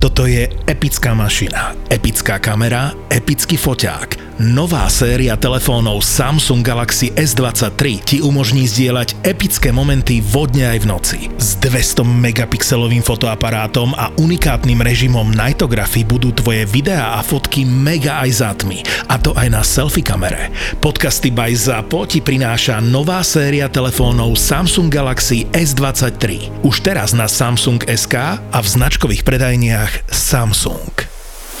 Toto je epická mašina, epická kamera, epický foťák. Nová séria telefónov Samsung Galaxy S23 ti umožní zdieľať epické momenty vodne aj v noci. S 200 megapixelovým fotoaparátom a unikátnym režimom Nightography budú tvoje videá a fotky mega aj za tmy. A to aj na selfie kamere. Podcasty by ZAPO ti prináša nová séria telefónov Samsung Galaxy S23. Už teraz na Samsung SK a v značkových predajniach Samsung.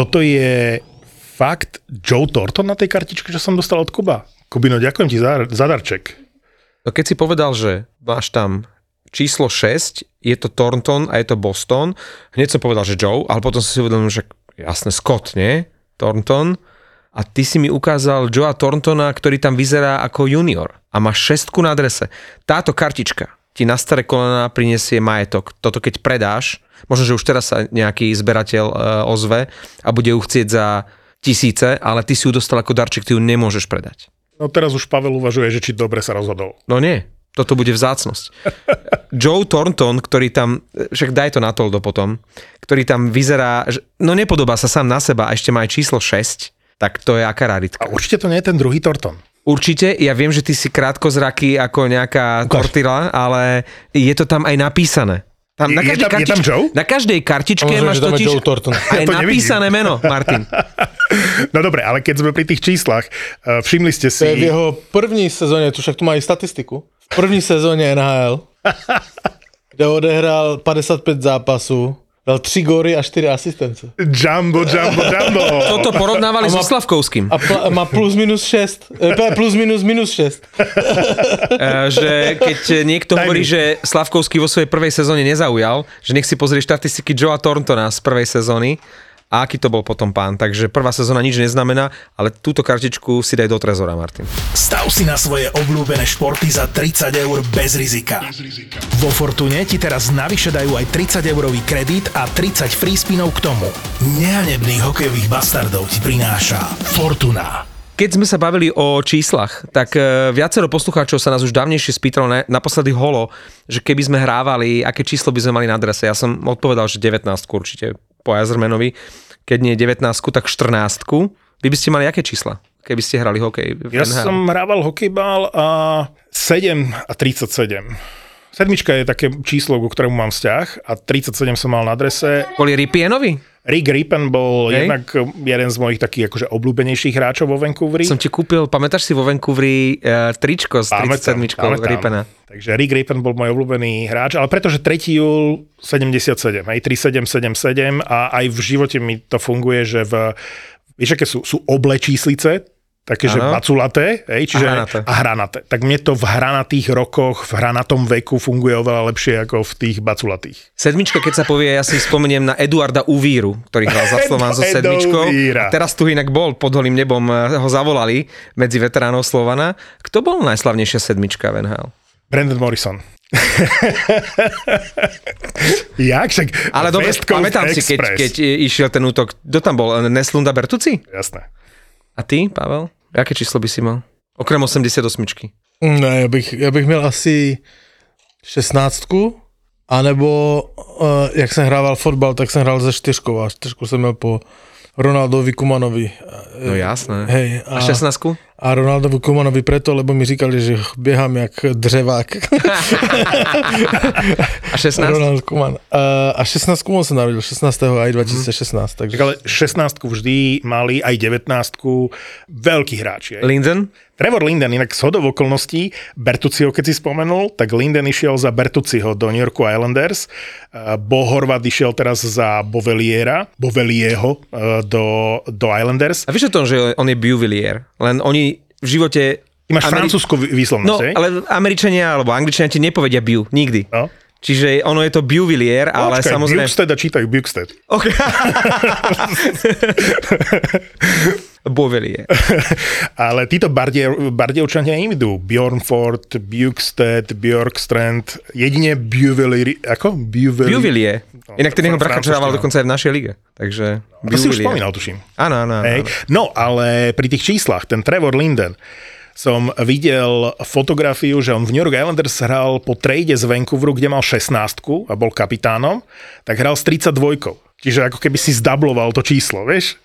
Toto je fakt Joe Thornton na tej kartičke, čo som dostal od Kuba. Kubino, ďakujem ti za, za darček. No keď si povedal, že máš tam číslo 6, je to Thornton a je to Boston, hneď som povedal, že Joe, ale potom som si uvedomil, že jasne Scott, nie? Thornton. A ty si mi ukázal Joea Thorntona, ktorý tam vyzerá ako junior a má šestku na adrese. Táto kartička ti na staré kolena prinesie majetok. Toto keď predáš, Možno, že už teraz sa nejaký zberateľ e, ozve a bude ju chcieť za tisíce, ale ty si ju dostal ako darček, ty ju nemôžeš predať. No teraz už Pavel uvažuje, že či dobre sa rozhodol. No nie, toto bude vzácnosť. Joe Thornton, ktorý tam, však daj to na toldo potom, ktorý tam vyzerá, no nepodobá sa sám na seba a ešte má aj číslo 6, tak to je aká raritka. A určite to nie je ten druhý Thornton. Určite, ja viem, že ty si krátkozraký ako nejaká Ukáž. tortila, ale je to tam aj napísané. Tam, na, každej je, tam, kartič... je tam Joe? na každej kartičke Môže, máš totiž Joe Thornton. aj ja napísané meno, Martin. no dobre, ale keď sme pri tých číslach, uh, všimli ste si... To je v jeho první sezóne, tu však tu má aj statistiku, v první sezóne NHL, kde odehrál 55 zápasů, Dal 3 góry a 4 asistence. Jumbo, jumbo, jumbo. Toto porovnávali so Slavkovským. A pl- má plus minus 6. E, plus minus minus 6. E, že keď niekto Daj hovorí, mi. že Slavkovský vo svojej prvej sezóne nezaujal, že nech si pozrie štatistiky Joea Thorntona z prvej sezóny, a aký to bol potom pán. Takže prvá sezóna nič neznamená, ale túto kartičku si daj do trezora, Martin. Stav si na svoje obľúbené športy za 30 eur bez rizika. Bez rizika. Vo Fortune ti teraz navyše dajú aj 30 eurový kredit a 30 free spinov k tomu. Nehanebných hokejových bastardov ti prináša Fortuna. Keď sme sa bavili o číslach, tak e, viacero poslucháčov sa nás už dávnejšie spýtalo na, naposledy holo, že keby sme hrávali, aké číslo by sme mali na adrese. Ja som odpovedal, že 19 určite po Jazermanovi, keď nie 19, tak 14. Vy by ste mali aké čísla, keby ste hrali hokej? Ja NHL? som hrával hokejbal a 7 a 37. Sedmička je také číslo, ku ktorému mám vzťah a 37 som mal na adrese. Kvôli Ripienovi? Rick Rippen bol Hej. jednak jeden z mojich takých akože obľúbenejších hráčov vo Vancouveri. Som ti kúpil, pamätáš si vo Vancouveri uh, tričko s 37 Rippena? Takže Rick Rippen bol môj obľúbený hráč, ale pretože 3. júl 77, aj 3777 a aj v živote mi to funguje, že v Vieš, aké sú, sú oble číslice, také, ano. že baculaté, hej, čiže, a hranaté. a hranaté. Tak mne to v hranatých rokoch, v hranatom veku funguje oveľa lepšie ako v tých baculatých. Sedmička, keď sa povie, ja si spomeniem na Eduarda Uvíru, ktorý hral za Slovan so sedmičkou. A teraz tu inak bol, pod holým nebom eh, ho zavolali medzi veteránov Slovana. Kto bol najslavnejšia sedmička v NHL? Brandon Morrison. Jak? Však Ale dobre, pamätám si, keď, keď išiel ten útok, kto tam bol? Neslunda Bertuci? Jasné. A ty, Pavel? Jaké číslo by si mal? Okrem 88. Ne, já bych, já bych měl asi 16, anebo uh, jak jsem hrával fotbal, tak jsem hrál ze čtyřkou a čtyřku jsem měl po Ronaldovi Kumanovi. No jasné. Hej, a, a 16? A Ronaldovi Kumanovi preto, lebo mi říkali, že běhám jak dřevák. a 16? Ronald Kuman. A, a 16 som sa narodil, 16. aj 2016. Hmm. Takže... Ale 16 vždy mali, aj 19 veľký hráči. Linden? Trevor Linden, inak z hodov okolností, Bertuciho, keď si spomenul, tak Linden išiel za Bertuciho do New Yorku Islanders, Bo Horvat išiel teraz za Boveliera, Bovelieho do, do Islanders. A vieš o tom, že on je Buvelier, len oni v živote Ty máš Ameri- francúzsku vý- výslovnosť, No, hej? ale Američania alebo Angličania ti nepovedia Biu, nikdy. No. Čiže ono je to Biuvillier, ale Počkaj, samozrejme... Buxted a čítajú Buxted. Okay. Bovelie. Ale títo Bardie- Bardievčania im idú. Bjornford, Buxted, Bjorkstrand, jedine Buvelier, ako? Buvelier. Biuvillie. Inak ten jeho bracha francúzština. dokonca aj v našej lige. Takže To si už spomínal, tuším. Áno, áno, áno. Hej. No, ale pri tých číslach, ten Trevor Linden, som videl fotografiu, že on v New York Islanders hral po trade z Vancouveru, kde mal 16 a bol kapitánom, tak hral s 32. Čiže ako keby si zdabloval to číslo, vieš?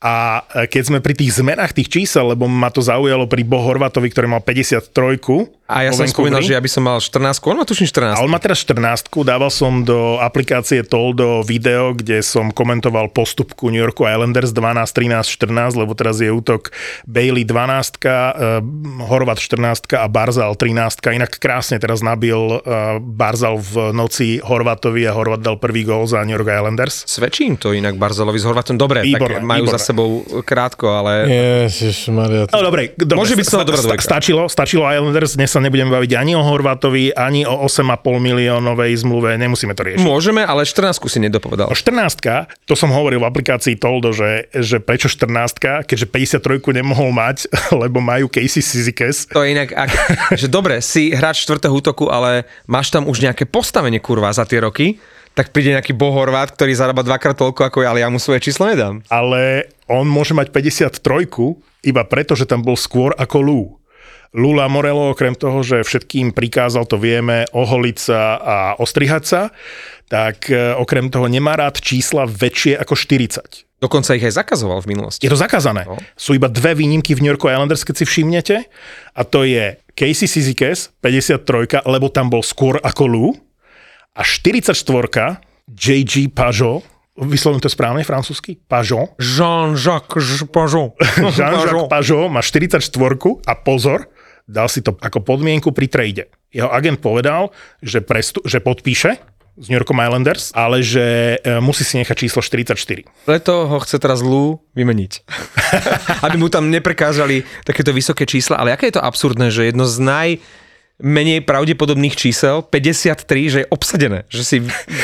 A e, keď sme pri tých zmenách tých čísel, lebo ma to zaujalo pri Bo Horvatovi, ktorý mal 53 A ja som spomínal, že ja by som mal 14, on má tuším 14. A on má teraz 14, dával som do aplikácie Toldo video, kde som komentoval postupku New Yorku Islanders 12, 13, 14, lebo teraz je útok Bailey 12, uh, Horvat 14 a Barzal 13. Inak krásne teraz nabil uh, Barzal v noci Horvatovi a Horvat dal prvý gól za New York Islanders. Svedčí im to inak Barzalovi s Horvatom. Dobre, Výborné, tak majú výborné. za sebou krátko, ale... Ježišmaria. No dobre, dobre Môže byť sta- dvojka. stačilo, stačilo Islanders, dnes sa nebudem baviť ani o Horvatovi, ani o 8,5 miliónovej zmluve, nemusíme to riešiť. Môžeme, ale 14 si nedopovedal. No 14, to som hovoril v aplikácii Toldo, že, že prečo 14, keďže 53 nemohol mať, lebo majú Casey Sizikes. To je inak, ak, že dobre, si hráč čtvrtého útoku, ale máš tam už nejaké postavenie kurva za tie roky, tak príde nejaký bohorvát, ktorý zarába dvakrát toľko ako ja, ale ja mu svoje číslo nedám. Ale on môže mať 53 iba preto, že tam bol skôr ako Lou. Lula Morello, okrem toho, že všetkým prikázal, to vieme, oholiť sa a ostrihať sa, tak e, okrem toho nemá rád čísla väčšie ako 40. Dokonca ich aj zakazoval v minulosti. Je to zakázané. No. Sú iba dve výnimky v New Yorku Islanders, keď si všimnete. A to je Casey Sizikes, 53, lebo tam bol skôr ako Lou. A 44, JG Pajot, vyslovím to správne francúzsky, Pajot. Jean-Jacques Pajon. Jean-Jacques Pajot má 44 a pozor, dal si to ako podmienku pri trade. Jeho agent povedal, že, prestu- že podpíše s New Yorkom Islanders, ale že e, musí si nechať číslo 44. Preto ho chce teraz Lou vymeniť. Aby mu tam neprekážali takéto vysoké čísla. Ale aké je to absurdné, že jedno z naj menej pravdepodobných čísel, 53, že je obsadené. Že, si,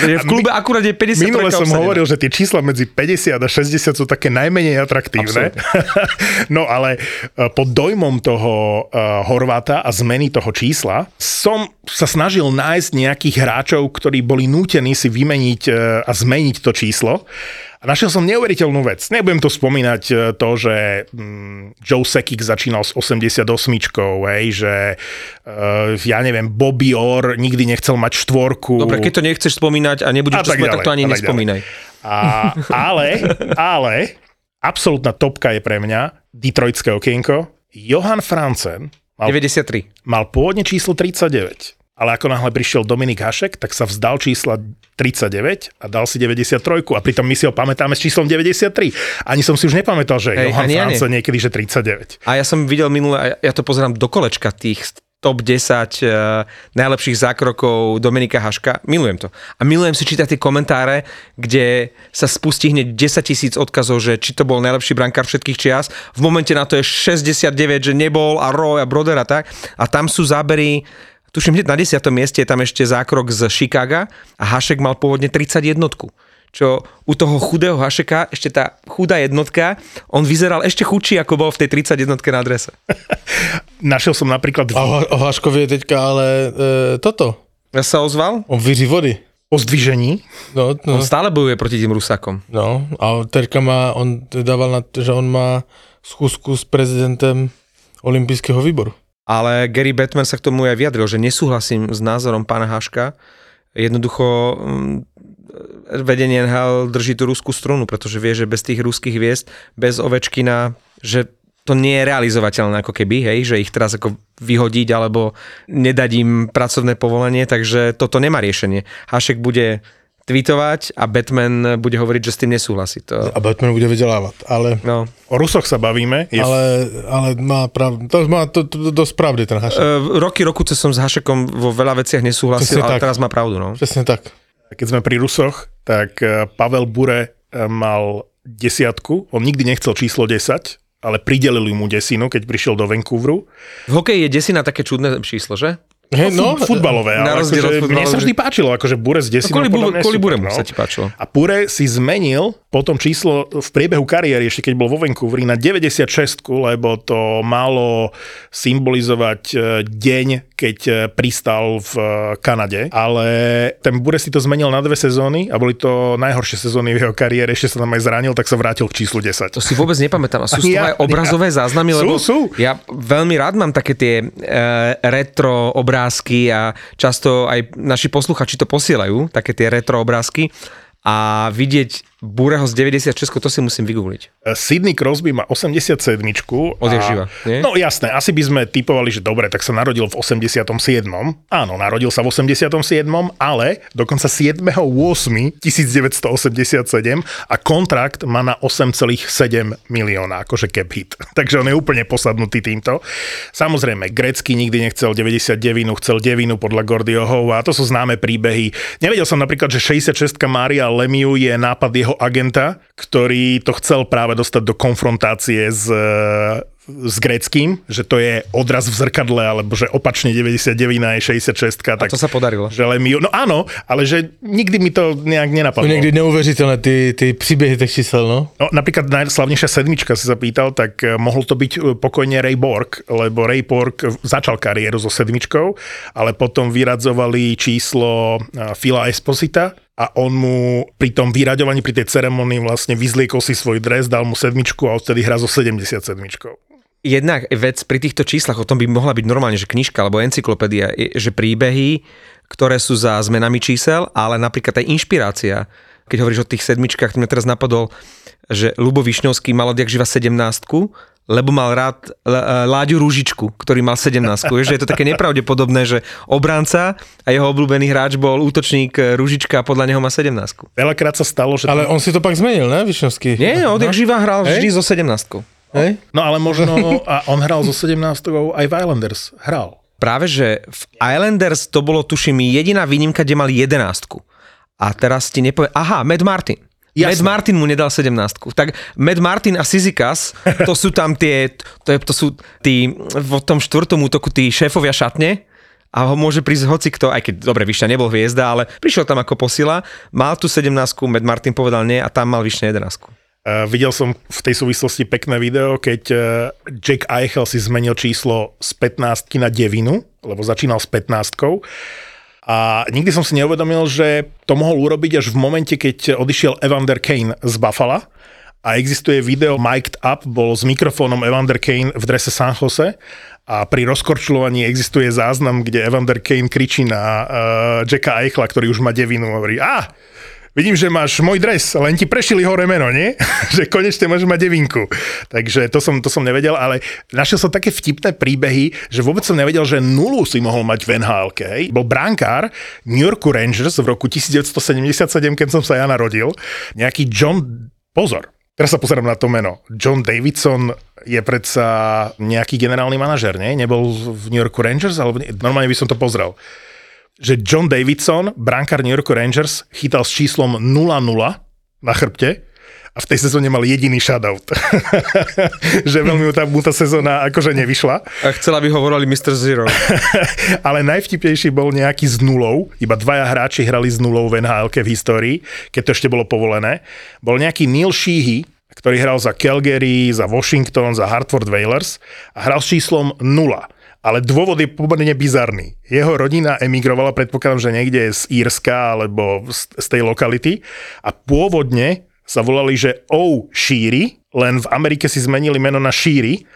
že v klube akurát je 53 Minule som obsadené. hovoril, že tie čísla medzi 50 a 60 sú také najmenej atraktívne. no ale e, pod dojmom toho uh, Horváta a zmeny toho čísla som sa snažil nájsť nejakých hráčov, ktorí boli nútení si vymeniť uh, a zmeniť to číslo. Našiel som neuveriteľnú vec. Nebudem to spomínať e, to, že mm, Joe Sekik začínal s 88, hej, že uh, ja neviem, Bobby Orr nikdy nechcel mať štvorku. Dobre, keď to nechceš spomínať a nebudeš A to tak spomínať, tak to ani a nespomínaj. A, ale, ale, absolútna topka je pre mňa Detroitské okienko. Johan Francen mal, 93. mal pôvodne číslo 39, ale ako náhle prišiel Dominik Hašek, tak sa vzdal čísla 39 a dal si 93 a pritom my si ho pamätáme s číslom 93. Ani som si už nepamätal, že Hej, Johan. Francen niekedy, že 39. A ja som videl minule, ja to pozerám do kolečka tých top 10 uh, najlepších zákrokov Dominika Haška. Milujem to. A milujem si čítať tie komentáre, kde sa spustí hneď 10 tisíc odkazov, že či to bol najlepší brankár všetkých čias. V momente na to je 69, že nebol a Roy a Broder a tak. A tam sú zábery tuším, hneď na 10. mieste je tam ešte zákrok z Chicaga a Hašek mal pôvodne 31 čo u toho chudého Hašeka, ešte tá chudá jednotka, on vyzeral ešte chudší, ako bol v tej 31 na adrese. Našiel som napríklad A o, o Haškovi je teďka ale e, toto. Ja sa ozval? On vyří vody. po zdvižení. No, no, On stále bojuje proti tým Rusakom. no, a teďka má, on dával na to, že on má schůzku s prezidentem olympijského výboru. Ale Gary Batman sa k tomu aj vyjadril, že nesúhlasím s názorom pána Haška. Jednoducho mm, vedenie NHL drží tú ruskú strunu, pretože vie, že bez tých ruských hviezd, bez Ovečkina, že to nie je realizovateľné ako keby, hej, že ich teraz ako vyhodiť alebo nedať im pracovné povolenie, takže toto nemá riešenie. Hašek bude tweetovať a Batman bude hovoriť, že s tým nesúhlasí. To, A Batman bude vydělávat, ale, no. O Rusoch sa bavíme. Je ale, ale má pravdu, to má to, to, dosť pravdy ten Hašek. E, roky, rokuce som s Hašekom vo veľa veciach nesúhlasil, Presne ale tak. teraz má pravdu. No. Přesně tak. Keď sme pri Rusoch, tak eh, Pavel Bure eh, mal desiatku, on nikdy nechcel číslo 10, ale pridelili mu desinu, keď prišiel do Vancouveru. V hokeji je desina také čudné číslo, že? Hej, No, no, futbalové, ale akože mne sa vždy páčilo, akože Bure s No, desinou. kvôli, kvôli Buremu no. sa ti páčilo. A Pure si zmenil potom číslo v priebehu kariéry, ešte keď bol vo Vancouveri, na 96, lebo to malo symbolizovať e, deň, keď e, pristal v e, Kanade. Ale ten Bure si to zmenil na dve sezóny a boli to najhoršie sezóny v jeho kariére, ešte sa tam aj zranil, tak sa vrátil k číslu 10. To si vôbec nepamätám. A sú Ja- aj obrazové záznamy, Sú, lebo sú. ja veľmi rád mám také tie e, retro obrázky a často aj naši posluchači to posielajú, také tie retro obrázky a vidieť Bureho z 96, to si musím vygoogliť. Sidney Crosby má 87. Odjak a- živa, nie? No jasné, asi by sme typovali, že dobre, tak sa narodil v 87. Áno, narodil sa v 87., ale dokonca 7.8. 1987 a kontrakt má na 8,7 milióna, akože cap hit. Takže on je úplne posadnutý týmto. Samozrejme, Grecky nikdy nechcel 99, chcel devinu podľa Gordioho a to sú známe príbehy. Nevedel som napríklad, že 66 Mária Lemiu je nápad jeho agenta, ktorý to chcel práve dostať do konfrontácie s s greckým, že to je odraz v zrkadle, alebo že opačne 99 je 66. A Tak, to sa podarilo. že Lemiu, no áno, ale že nikdy mi to nejak to nenapadlo. někdy neuvěřitelné, ty, ty příběhy těch čísel, no. No, napríklad najslavnejšia sedmička si sa pýtal, tak eh, mohol to byť eh, pokojne Ray Borg, lebo Ray Borg začal kariéru so sedmičkou, ale potom vyradzovali číslo Phila Esposita a on mu pri tom vyraďovaní, pri tej ceremonii vlastne vyzliekol si svoj dres, dal mu sedmičku a odtedy hrá so 77. Jedna vec pri týchto číslach, o tom by mohla byť normálne, že knižka alebo encyklopédia, že príbehy, ktoré sú za zmenami čísel, ale napríklad aj inšpirácia. Keď hovoríš o tých sedmičkách, mňa teraz napadol, že Lubo Višňovský mal odjak živa 17 lebo mal rád L- Láďu Rúžičku, ktorý mal 17 Vieš, že je to také nepravdepodobné, že obranca a jeho obľúbený hráč bol útočník eh, Rúžička a podľa neho má 17 Veľakrát sa stalo, že... Ale on si to pak zmenil, ne, Višňovský? Nie, odjak živa hral Hej. vždy so 17 Hej? No ale možno, a on hral so 17 aj v Islanders. Hral. Práve, že v Islanders to bolo, tuším, jediná výnimka, kde mali jedenástku. A teraz ti nepoviem... Aha, Matt Martin. Jasné. Matt Martin mu nedal 17. Tak Matt Martin a Sizikas, to sú tam tie, to, je, to sú tí, v tom štvrtom útoku tí šéfovia šatne, a ho môže prísť hoci kto, aj keď, dobre, Višňa nebol hviezda, ale prišiel tam ako posila, mal tu 17, Matt Martin povedal nie a tam mal Višňa 11. Uh, videl som v tej súvislosti pekné video, keď uh, Jack Eichel si zmenil číslo z 15 na devinu, lebo začínal s 15 a nikdy som si neuvedomil, že to mohol urobiť až v momente, keď odišiel Evander Kane z Buffalo a existuje video Mic'd Up, bol s mikrofónom Evander Kane v drese San Jose a pri rozkorčľovaní existuje záznam, kde Evander Kane kričí na uh, Jacka Eichla, ktorý už má devinu, hovorí, a Vidím, že máš môj dres, len ti prešili hore meno, nie? že konečne môžeš mať devinku. Takže to som, to som nevedel, ale našiel som také vtipné príbehy, že vôbec som nevedel, že nulu si mohol mať v nhl hej. Bol brankár New Yorku Rangers v roku 1977, keď som sa ja narodil. Nejaký John... Pozor, teraz sa pozerám na to meno. John Davidson je predsa nejaký generálny manažer, nie? Nebol v New Yorku Rangers? Alebo normálne by som to pozrel že John Davidson, brankár New York Rangers, chytal s číslom 0-0 na chrbte a v tej sezóne mal jediný shutout. že veľmi mu tá, mu tá sezóna akože nevyšla. A chcela by hovorili Mr. Zero. Ale najvtipnejší bol nejaký s nulou, iba dvaja hráči hrali s nulou v nhl v histórii, keď to ešte bolo povolené. Bol nejaký Neil Sheehy, ktorý hral za Calgary, za Washington, za Hartford Whalers a hral s číslom 0 ale dôvod je pomerne bizarný. Jeho rodina emigrovala, predpokladám, že niekde z Írska alebo z, tej lokality a pôvodne sa volali, že O. Shiri, len v Amerike si zmenili meno na Shiri,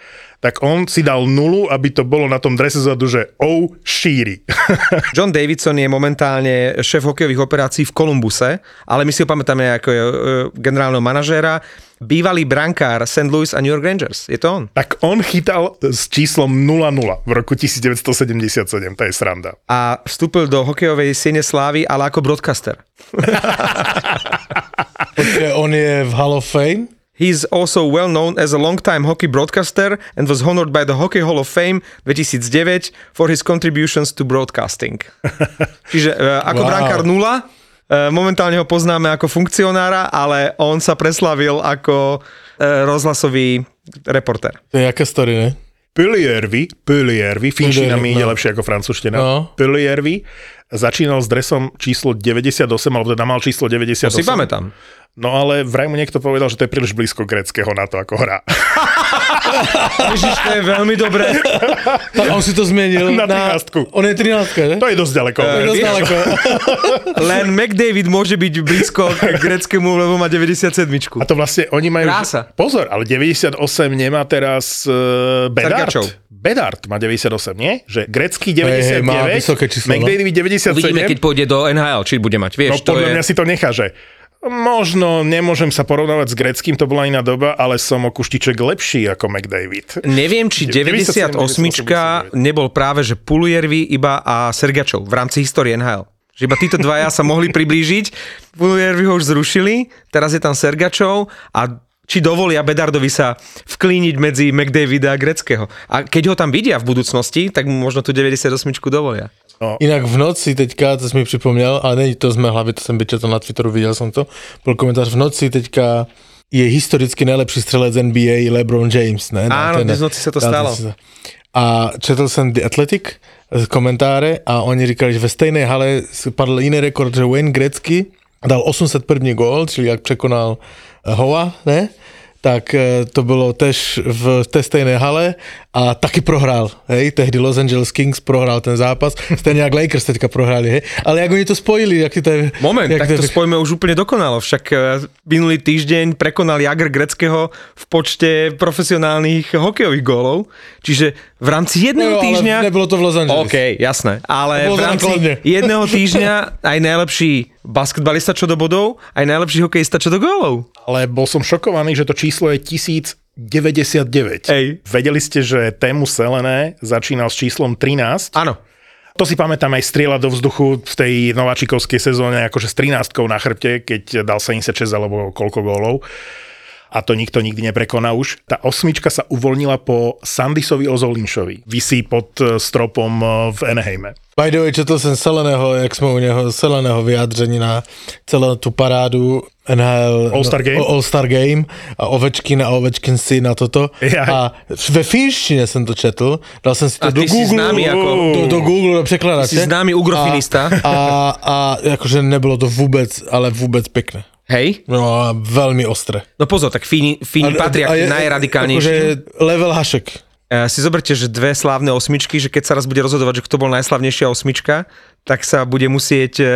tak on si dal nulu, aby to bolo na tom drese zadu, že O. Shiri. John Davidson je momentálne šéf hokejových operácií v Kolumbuse, ale my si ho pamätáme ako e, generálneho manažéra. Bývalý brankár St. Louis a New York Rangers. Je to on? tak on chytal s číslom 0-0 v roku 1977, to je sranda. A vstúpil do hokejovej siene slávy, ale ako broadcaster. Počkej, on je v Hall of Fame? He's also well known as a long-time hockey broadcaster and was honored by the Hockey Hall of Fame 2009 for his contributions to broadcasting. Čiže uh, ako Wow. brankár nula, uh, momentálne ho poznáme ako funkcionára, ale on sa preslavil ako uh, rozhlasový reportér. To je jaké story, ne? Pyliervi, Pyliervi, finčina mi ide no. lepšie ako francúzština. No. Pyliervi začínal s dresom číslo 98, alebo teda mal číslo 98. To si pamätám. No ale vraj mu niekto povedal, že to je príliš blízko greckého na to, ako hrá. Ježiš, to je veľmi dobré. A on si to změnil Na 13. On je 13, ne? To je dosť ďaleko. Je dosť daleko. Len McDavid môže byť blízko k greckému, lebo má 97. A to vlastne oni majú... Krása. Pozor, ale 98 nemá teraz uh, Bedard. Bedard má 98, nie? Že grecký 99, Hej, hej, má vysoké číslo, no. McDavid 97. Uvidíme, keď pôjde do NHL, či bude mať, vieš, no to podľa je... mňa si to nechá, že možno nemôžem sa porovnávať s greckým, to bola iná doba, ale som o kuštiček lepší ako McDavid. Neviem, či 97, 98 nebol práve, že Pulujervi iba a Sergačov v rámci histórie NHL. Že iba títo dvaja sa mohli priblížiť. Pulujervi ho už zrušili, teraz je tam Sergačov a či dovolia Bedardovi sa vklíniť medzi McDavida a Greckého. A keď ho tam vidia v budúcnosti, tak mu možno tu 98 dovolia. Jinak v noci teďka, to jsi mi připomněl, ale není to z mé hlavy, to jsem vyčetl na Twitteru, viděl jsem to, byl komentář v noci teďka je historicky nejlepší střelec NBA LeBron James, ne? Áno, ten- dnes v noci sa to stalo. A četl jsem The Athletic eh, komentáře a oni říkali, že ve stejné hale padl jiný rekord, že Wayne Gretzky dal 801 gól, čili jak překonal eh, Hoa, ne? Tak eh, to bylo tež v té stejné hale a taky prohrál, hej, tehdy Los Angeles Kings prohrál ten zápas, stejně jak Lakers teďka prohráli, hej, ale jak oni to spojili, jak to je... Moment, jak tak to spojíme už úplne dokonalo. Však eh, minulý týždeň prekonal Jagr Greckého v počte profesionálnych hokejových gólov. Čiže v rámci jedného No týždňa... nebylo to v Los Angeles. OK, jasné. Ale v rámci základne. jedného týždňa aj najlepší basketbalista čo do bodov, aj najlepší hokejista čo do gólov. Ale bol som šokovaný, že to číslo je 1099. Hej. Vedeli ste, že tému Selené začínal s číslom 13? Áno. To si pamätám aj strieľa do vzduchu v tej nováčikovskej sezóne, akože s 13 na chrbte, keď dal 76 alebo koľko gólov. A to nikto nikdy neprekoná už. Tá osmička sa uvoľnila po Sandisovi Ozolinšovi. Vysí pod eh, stropom eh, v Anaheime. By the way, četl jsem Seleného, jak jsme u něho, Seleného vyjádření na celou tu parádu NHL All-Star Game? All-Star Game a Ovečkin a Ovečkin si na toto. Ja. A ve finštině jsem to četl, dal jsem si to A do Google, známy ako- do, do Google do překladače. Ty si známy ugrofinista. A, a, a jakože nebylo to vůbec, ale vůbec pěkné. Hej? No a velmi ostré. No pozor, tak Fíni, Fíni patria k najradikálnejším. Akože level hašek. E, si zoberte, že dve slávne osmičky, že keď sa raz bude rozhodovať, že kto bol najslavnejšia osmička, tak sa bude musieť e,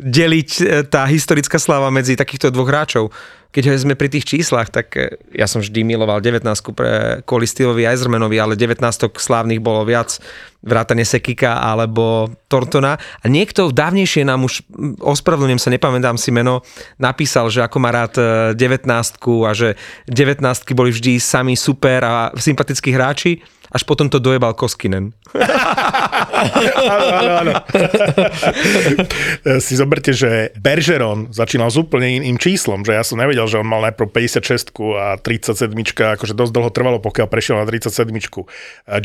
deliť e, tá historická sláva medzi takýchto dvoch hráčov. Keď sme pri tých číslach, tak e, ja som vždy miloval 19 pre kvôli Steveovi Eisermanovi, ale 19 slávnych bolo viac vrátane Sekika alebo Tortona. A niekto dávnejšie nám už, ospravedlňujem sa, nepamätám si meno, napísal, že ako má rád e, 19 a že 19 boli vždy sami super a sympatickí hráči, až potom to dojebal Koskinen. áno, áno, áno. si zoberte, že Bergeron začínal s úplne iným číslom, že ja som nevedel, že on mal najprv 56 a 37, akože dosť dlho trvalo, pokiaľ prešiel na 37.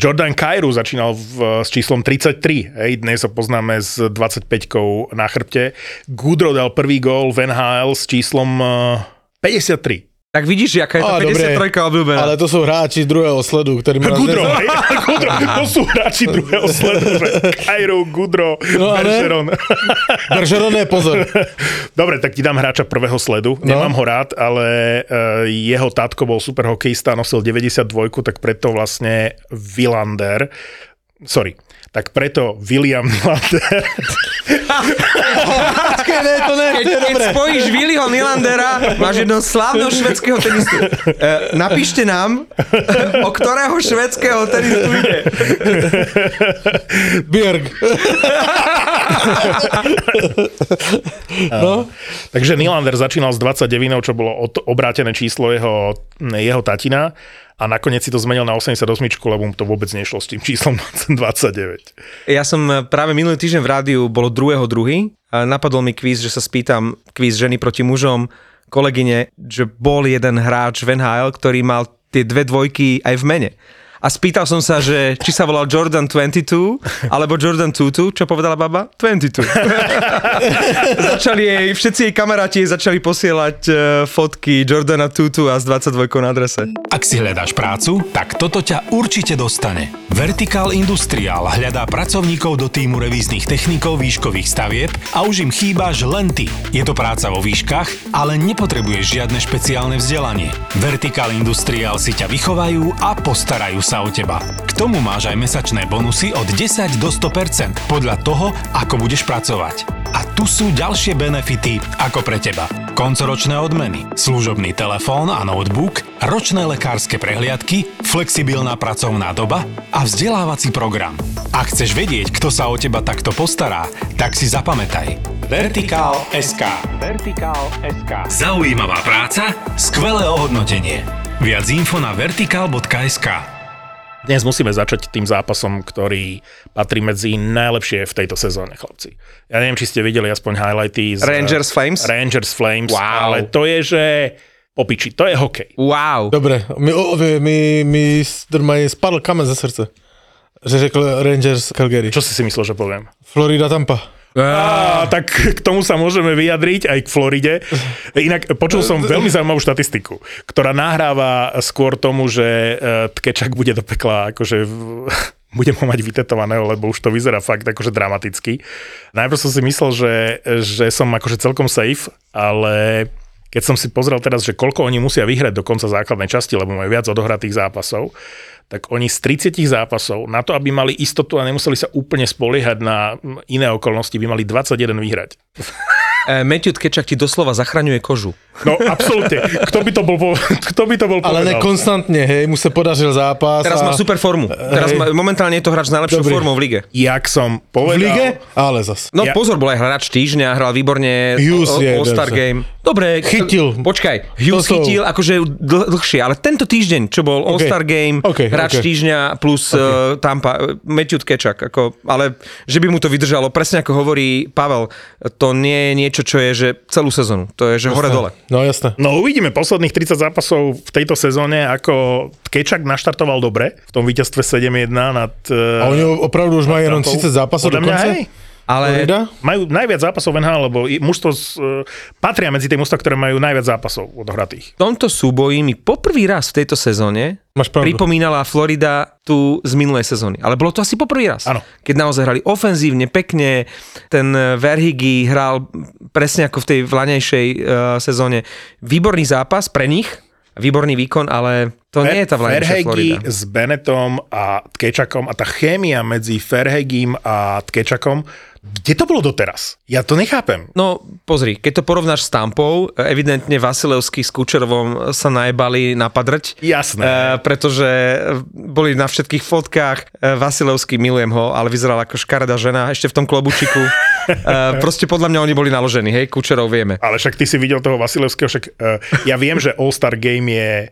Jordan Kairu začínal v, s číslom 33, hej, dnes ho poznáme s 25 na chrbte. Goodrow dal prvý gól v NHL s číslom eh, 53. Tak vidíš, aká je tá Á, dobre. 53 obľúbená. Ale to jsou hráči druhého sledu, který má... Gudro, hej, Gudro, to sú hráči druhého sledu, že Kairu, Gudro, No, Bergeron. Bergeron je pozor. Dobre, tak ti dám hráča prvého sledu. No. Nemám ho rád, ale uh, jeho tatko bol super hokejista, nosil 92, tak preto vlastne Villander, sorry, tak preto William Villander Počkej, ne, to ne, Keď, to je keď dobré. spojíš Willyho Nylandera, máš jedného slávneho švedského tenistu. E, napíšte nám, o ktorého švedského tenistu ide. Björk. no, Takže Nylander začínal s 29, čo bolo obrátené číslo jeho, jeho tatina a nakoniec si to zmenil na 88, lebo mu to vôbec nešlo s tým číslom 29. Ja som e, práve minulý týždeň v rádiu, bolo druhého druhý, a napadol mi kvíz, že sa spýtam, kvíz ženy proti mužom, kolegyne, že bol jeden hráč v NHL, ktorý mal tie dve dvojky aj v mene. A spýtal som sa, že či sa volal Jordan 22 alebo Jordan 22, čo povedala baba? 22. začali jej, všetci jej kamaráti jej začali posielať uh, fotky Jordana 22 a s 22 na adrese. Ak si hľadáš prácu, tak toto ťa určite dostane. Vertical Industrial hľadá pracovníkov do týmu revíznych technikov výškových stavieb a už im chýbaš len ty. Je to práca vo výškach, ale nepotrebuješ žiadne špeciálne vzdelanie. Vertical Industrial si ťa vychovajú a postarajú sa o teba. K tomu máš aj mesačné bonusy od 10 do 100% podľa toho, ako budeš pracovať. A tu sú ďalšie benefity ako pre teba. Koncoročné odmeny, služobný telefón a notebook, ročné lekárske prehliadky, flexibilná pracovná doba a vzdelávací program. Ak chceš vedieť, kto sa o teba takto postará, tak si zapamätaj. Vertikál SK. Vertikál SK. Zaujímavá práca, skvelé ohodnotenie. Viac info na vertikál.sk. Dnes musíme začať tým zápasom, ktorý patrí medzi najlepšie v tejto sezóne, chlapci. Ja neviem, či ste videli aspoň highlighty z... Rangers Flames? Rangers Flames, Wow. ale to je, že popiči, to je hokej. Wow. Dobre, mi, mi, mi, mi spadl kamen ze srdce. Že řekl Rangers Calgary. Čo si si myslel, že poviem? Florida Tampa. Á, tak k tomu sa môžeme vyjadriť aj k Floride. Inak počul som veľmi zaujímavú štatistiku, ktorá nahráva skôr tomu, že e, Tkečak bude do pekla akože budem ho mať vytetovaného, lebo už to vyzerá fakt akože dramaticky. Najprv som si myslel, že, že som akože celkom safe, ale keď som si pozrel teraz, že koľko oni musia vyhrať do konca základnej časti, lebo majú viac odohratých zápasov, tak oni z 30 zápasov, na to, aby mali istotu a nemuseli sa úplne spoliehať na iné okolnosti, by mali 21 vyhrať. E, Matthew Tkečak ti doslova zachraňuje kožu. No, absolútne. Kto by to bol, kto by to bol Ale povedal? ne konstantne, hej, mu se podařil zápas. Teraz a... má super formu. Teraz Hej. má, momentálne je to hráč s najlepšou Dobrý. formou v lige. Jak som V povedal... lige? Ale zas. No Ja- pozor, bol aj hráč týždňa, hral výborne Hughes o- o- je All-Star Game. Dobre. Chytil. Počkaj, Hughes To sú- chytil akože dl- dlhšie, ale tento týždeň, čo bol All-Star Game, OK, hráč OK. týždňa plus okay. uh, Tampa, uh, Matthew Tkečak, ako, ale že by mu to vydržalo, presne ako hovorí Pavel, to nie je niečo, čo je že celú sezónu, to je že hore-dole. No jasné. No uvidíme posledných 30 zápasov v tejto sezóne, ako Tkečak naštartoval dobre v tom víťazstve 7-1 nad... A oni opravdu už majú jenom 30 zápasov do mňa, konca? hej. Ale Florida? Majú najviac zápasov v NHL, lebo mužstvo z, uh, patria medzi tie mužstva, ktoré majú najviac zápasov odohratých. v tomto súboji mi poprvý raz v tejto sezóne Máš pravdu. pripomínala Florida tu z minulej sezóny. Ale bolo to asi poprvý raz. Áno. Keď naozaj hrali ofenzívne, pekne, ten eh, Verhigi hral presne ako v tej vlanejšej uh, sezóne. Výborný zápas pre nich, výborný výkon, ale to nie je tá vlanejšia Ferhegi Florida. s Benetom a Tkečakom a tá chémia medzi Ferhegim a Tkečakom, kde to bolo doteraz? Ja to nechápem. No pozri, keď to porovnáš s Tampou, evidentne Vasilevský s Kučerovom sa najbali napadrť. Jasné. E, pretože boli na všetkých fotkách. E, Vasilevský, milujem ho, ale vyzeral ako škaredá žena, ešte v tom klobučiku. e, proste podľa mňa oni boli naložení, hej, Kučerov vieme. Ale však ty si videl toho Vasilevského, však uh, ja viem, že All-Star Game je...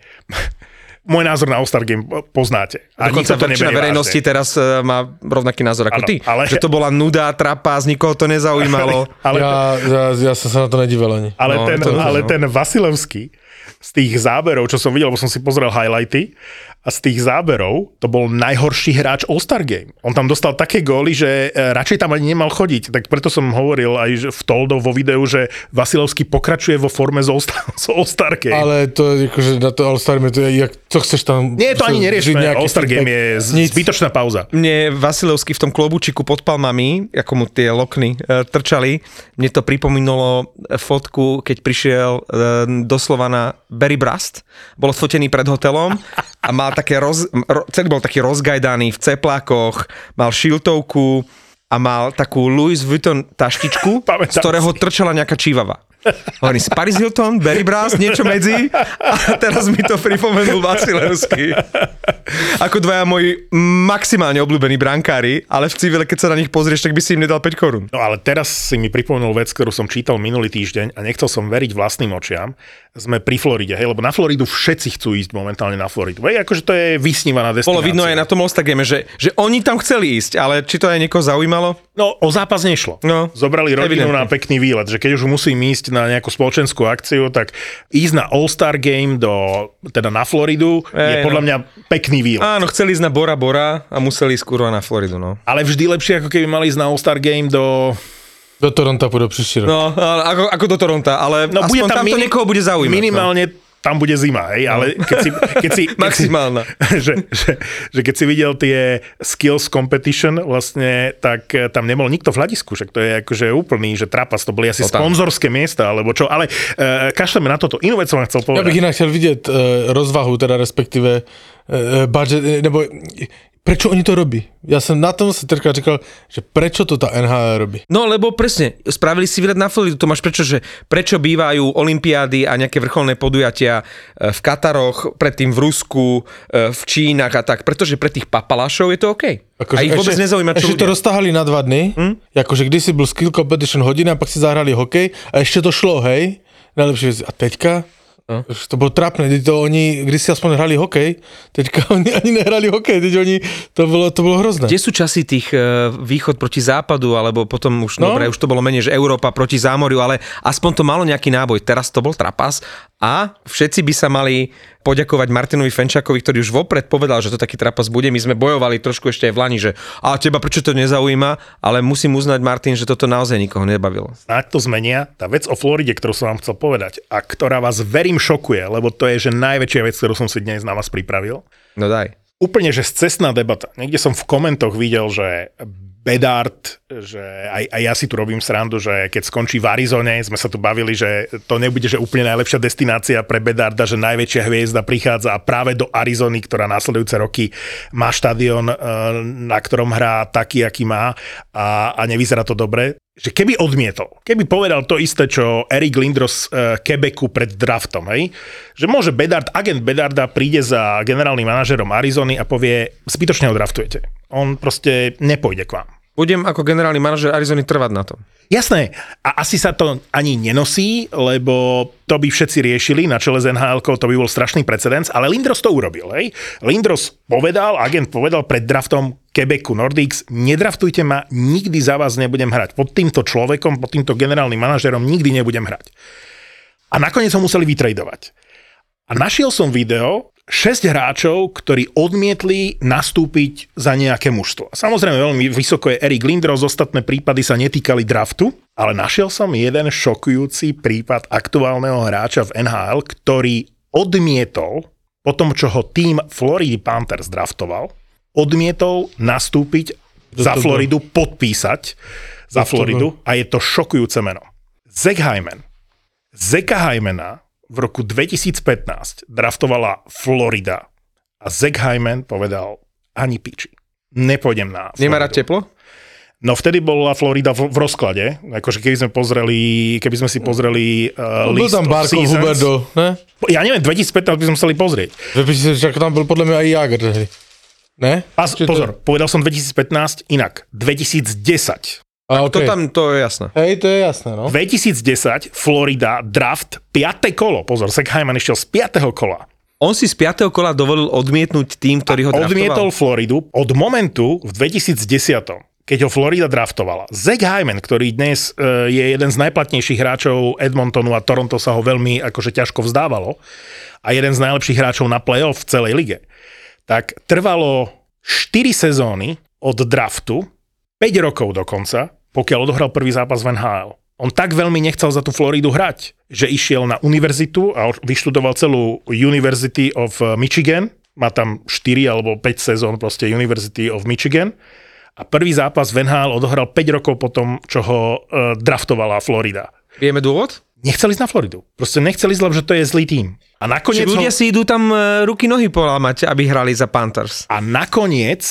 Môj názor na All-Star Game poznáte. A Dokonca to väčšina verejnosti vážne. teraz e, má rovnaký názor ako Áno, ty. ale- Že to bola nuda, trapas, nikoho to nezaujímalo. Ale, Ja, ja, ja som sa na to nedíval ani. ale, No, ten, to- ale no. ten Vasilevský z tých záberov, čo som videl, lebo som si pozrel highlighty, a z tých záberov to bol najhorší hráč All-Star Game. On tam dostal také góly, že e, radšej tam ani nemal chodiť. Tak preto som hovoril aj že v Toldo vo videu, že Vasilevský pokračuje vo forme z All-Star, z All-Star Game. Ale to je akože na to All-Star to je, jak, co chceš tam... Nie, to ani neriešme. All-Star Game je Nic. zbytočná pauza. Mne Vasilevský v tom klobučiku pod palmami, ako mu tie lokny e, trčali, mne to pripomínalo fotku, keď prišiel e, doslova na Barry Brast, bol odfotený pred hotelom a mal také roz, ro, celý bol taký rozgajdaný v ceplákoch, mal šiltovku a mal takú Louis Vuitton taštičku, z ktorého trčala nejaká čívava. Hovorím si, Paris Hilton, Barry Brast, niečo medzi a teraz mi to pripomenul Vasilevský. Ako dvaja moji maximálne obľúbení brankári, ale v civile, keď sa na nich pozrieš, tak by si im nedal 5 korún. No ale teraz si mi pripomenul vec, ktorú som čítal minulý týždeň a nechcel som veriť vlastným očiam. Sme pri Floride, hej, lebo na Floridu všetci chcú ísť momentálne na Floridu. Hej, akože to je vysnívaná destinácia. Bolo vidno aj na tom Ostagame, že, že oni tam chceli ísť, ale či to aj niekoho zaujímalo? No, o zápas nešlo. No, Zobrali rodinu evidentne. na pekný výlet, že keď už musím ísť na nejakú spoločenskú akciu, tak ísť na All-Star Game do, teda na Floridu je Ej, podľa no. mňa pekný výlet. Áno, chceli ísť na Bora Bora a museli ísť kurva na Floridu, no. Ale vždy lepšie, ako keby mali ísť na All-Star Game do... Do Toronto pôjdu príští rok. No, ako, ako do Toronto, ale No, aspoň tam, to mini- niekoho bude zaujímať. Minimálne tam bude zima, hej, ale keď si... Keď si, keď si že, že, že keď si videl tie skills competition vlastne, tak eh, tam nebol nikto v hľadisku, však to je akože úplný, že trapas, to boli asi Totálne. sponzorské miesta, alebo čo, ale uh, kašleme na toto. Inú vec som vám chcel Ja povedať. bych inak chcel vidieť uh, rozvahu, teda respektíve uh, budget, nebo prečo oni to robí? Ja som na tom sa trka říkal, že prečo to tá NHL robí? No lebo presne, spravili si výlet na Floridu, to máš prečo, že prečo bývajú olympiády a nejaké vrcholné podujatia e, v Kataroch, predtým v Rusku, e, v Čínach a tak, pretože pre tých papalašov je to OK. a ich vôbec nezaujíma, čo ešte to ľudia. roztahali na dva dny, hm? akože kdysi byl skill competition hodina, pak si zahrali hokej a ešte to šlo, hej? Najlepšie. A teďka? No. To bolo trápne, teď to oni, když si aspoň hrali hokej, teďka oni ani nehrali hokej, teď oni, to bolo, to bolo hrozné. Kde sú časy tých e, východ proti západu, alebo potom už, no? No. dobre, už to bolo menej, že Európa proti zámoriu, ale aspoň to malo nejaký náboj. Teraz to bol trapas a všetci by sa mali poďakovať Martinovi Fenčakovi, ktorý už vopred povedal, že to taký trapas bude. My sme bojovali trošku ešte aj v Lani, že a teba prečo to nezaujíma, ale musím uznať, Martin, že toto naozaj nikoho nebavilo. Ak to zmenia, tá vec o Floride, ktorú som vám chcel povedať a ktorá vás verím šokuje, lebo to je že najväčšia vec, ktorú som si dnes na vás pripravil. No daj. Úplne, že cestná debata. Niekde som v komentoch videl, že Bedard, že aj, aj ja si tu robím srandu, že keď skončí v Arizone, sme sa tu bavili, že to nebude že úplne najlepšia destinácia pre Bedarda, že najväčšia hviezda prichádza práve do Arizony, ktorá následujúce roky má štadión, eh, na ktorom hrá taký, aký má a, a nevyzerá to dobre. Že keby odmietol, keby povedal to isté, čo Eric Lindros uh, Quebecu pred draftom, hej? že môže Bedard, agent Bedarda príde za generálnym manažerom Arizony a povie, zbytočne ho draftujete. On proste nepôjde k vám. Budem ako generálny manažer Arizony trvať na tom. Jasné, a asi sa to ani nenosí, lebo to by všetci riešili na čele s nhl to by bol strašný precedens, ale Lindros to urobil. Hej? Lindros povedal, agent povedal pred draftom Quebecu Nordics, nedraftujte ma, nikdy za vás nebudem hrať. Pod týmto človekom, pod týmto generálnym manažerom nikdy nebudem hrať. A nakoniec ho museli vytredovať. A našiel som video 6 hráčov, ktorí odmietli nastúpiť za nejaké mužstvo. Samozrejme veľmi vysoko je Erik Lindros, ostatné prípady sa netýkali draftu, ale našiel som jeden šokujúci prípad aktuálneho hráča v NHL, ktorý odmietol, po tom, čo ho tým Florida Panthers draftoval, odmietol nastúpiť za to bol? Floridu, podpísať za Floridu a je to šokujúce meno. Zach Hyman. Zeka Hymana v roku 2015 draftovala Florida a Zach Hyman povedal ani piči. Nepôjdem na Nemá rád Floridu. teplo? No vtedy bola Florida v, v rozklade, akože keby sme pozreli, keby sme si pozreli uh, Byl list tam of Barkov seasons. Huberdo, ne? Ja neviem, 2015 by sme museli pozrieť. Že však tam byl podľa mňa aj Jager. Ne? Pas, Či to- pozor, povedal som 2015, inak 2010. A, To okay. tam, to je jasné. Hej, to je jasné, no. 2010 Florida draft 5. kolo. Pozor, Zach Hyman išiel z 5. kola. On si z 5. kola dovolil odmietnúť tým, ktorý ho draftoval. Odmietol Floridu od momentu v 2010 keď ho Florida draftovala. Zach Hyman, ktorý dnes e, je jeden z najplatnejších hráčov Edmontonu a Toronto sa ho veľmi akože ťažko vzdávalo a jeden z najlepších hráčov na playoff v celej lige, tak trvalo 4 sezóny od draftu, 5 rokov dokonca, pokiaľ odohral prvý zápas v NHL. On tak veľmi nechcel za tú Floridu hrať, že išiel na univerzitu a vyštudoval celú University of Michigan, má tam 4 alebo 5 sezón proste University of Michigan a prvý zápas v NHL odohral 5 rokov potom, čo ho uh, draftovala Florida. Vieme dôvod? Nechceli ísť na Floridu. Proste nechceli ísť, lebo že to je zlý tým. A nakoniec, Čiže ľudia ho, si idú tam e, ruky nohy polámať, aby hrali za Panthers. a nakoniec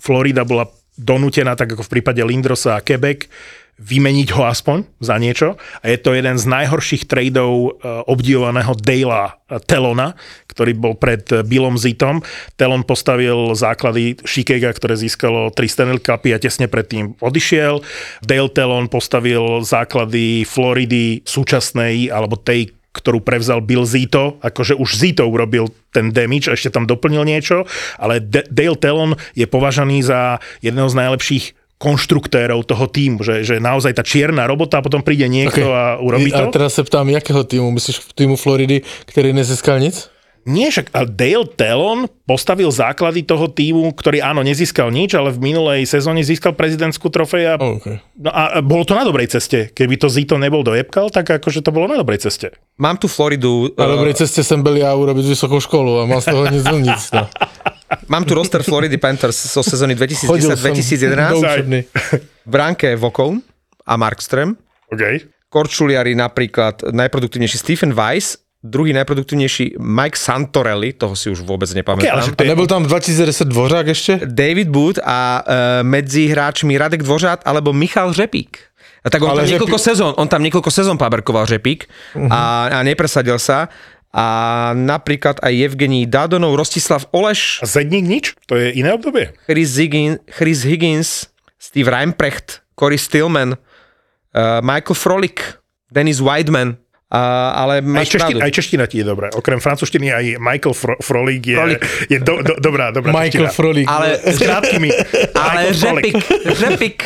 Florida bola donútená, tak ako v prípade Lindrosa a Quebec, vymeniť ho aspoň za niečo. A je to jeden z najhorších tradeov e, obdivovaného Dale'a e, Telona, ktorý bol pred e, Billom Zitom. Telon postavil základy Chicago, ktoré získalo 3 Stanley Cupy a tesne predtým odišiel. Dale Telon postavil základy Floridy súčasnej, alebo tej ktorú prevzal Bill Zito, akože už Zito urobil ten damage, ešte tam doplnil niečo, ale D- Dale Talon je považaný za jedného z najlepších konštruktérov toho týmu, že, že naozaj tá čierna robota a potom príde niekto okay. a urobí to. A teraz se ptám, jakého týmu? Myslíš týmu Floridy, který nezískal nic? Nie, však ale Dale Talon postavil základy toho týmu, ktorý áno, nezískal nič, ale v minulej sezóne získal prezidentskú trofej a, Oh, okay. no a bolo to na dobrej ceste. Keby to Zito nebol dojebkal, tak akože to bolo na dobrej ceste. Mám tu Floridu. Na eh, dobrej ceste jsem byl já urobit vysokou školu a mal z toho nic do nic. No. Mám tu roster Floridy Panthers zo sezóny Chodil som do 2010-2011. učebny. V bránke Vokon a Markström. OK. Korčuliari napríklad najproduktívnejší Stephen Weiss, druhý najproduktívnejší Mike Santorelli, toho si už vôbec Okay, nepamätám. ale že A to je, nebyl tam 2010 Dvořák ještě? David Wood a uh, medzi hráčmi Radek Dvořát alebo Michal Řepík. A tak on Ale tam Řepík- niekoľko sezón, on tam niekoľko sezón paberkoval Řepík a, a nepresadil sa. A napríklad aj Evgení Dadonov, Rostislav Oleš, a Zedník nič? To je iné obdobie? Chris Higgins, Chris Higgins Steve Reimprecht, Cory Stillman, uh, Michael Frolik, Dennis Weidman. Uh, ale Aj, máš čeština, pravdu. aj čeština ti je dobré. Okrem francúzštiny aj Michael Fro- Frolik je, Frolik. je do, do, dobrá, dobrá Michael čeština. Frolík. Ale, S krátkými. ale Frolik. Řepik, Řepik.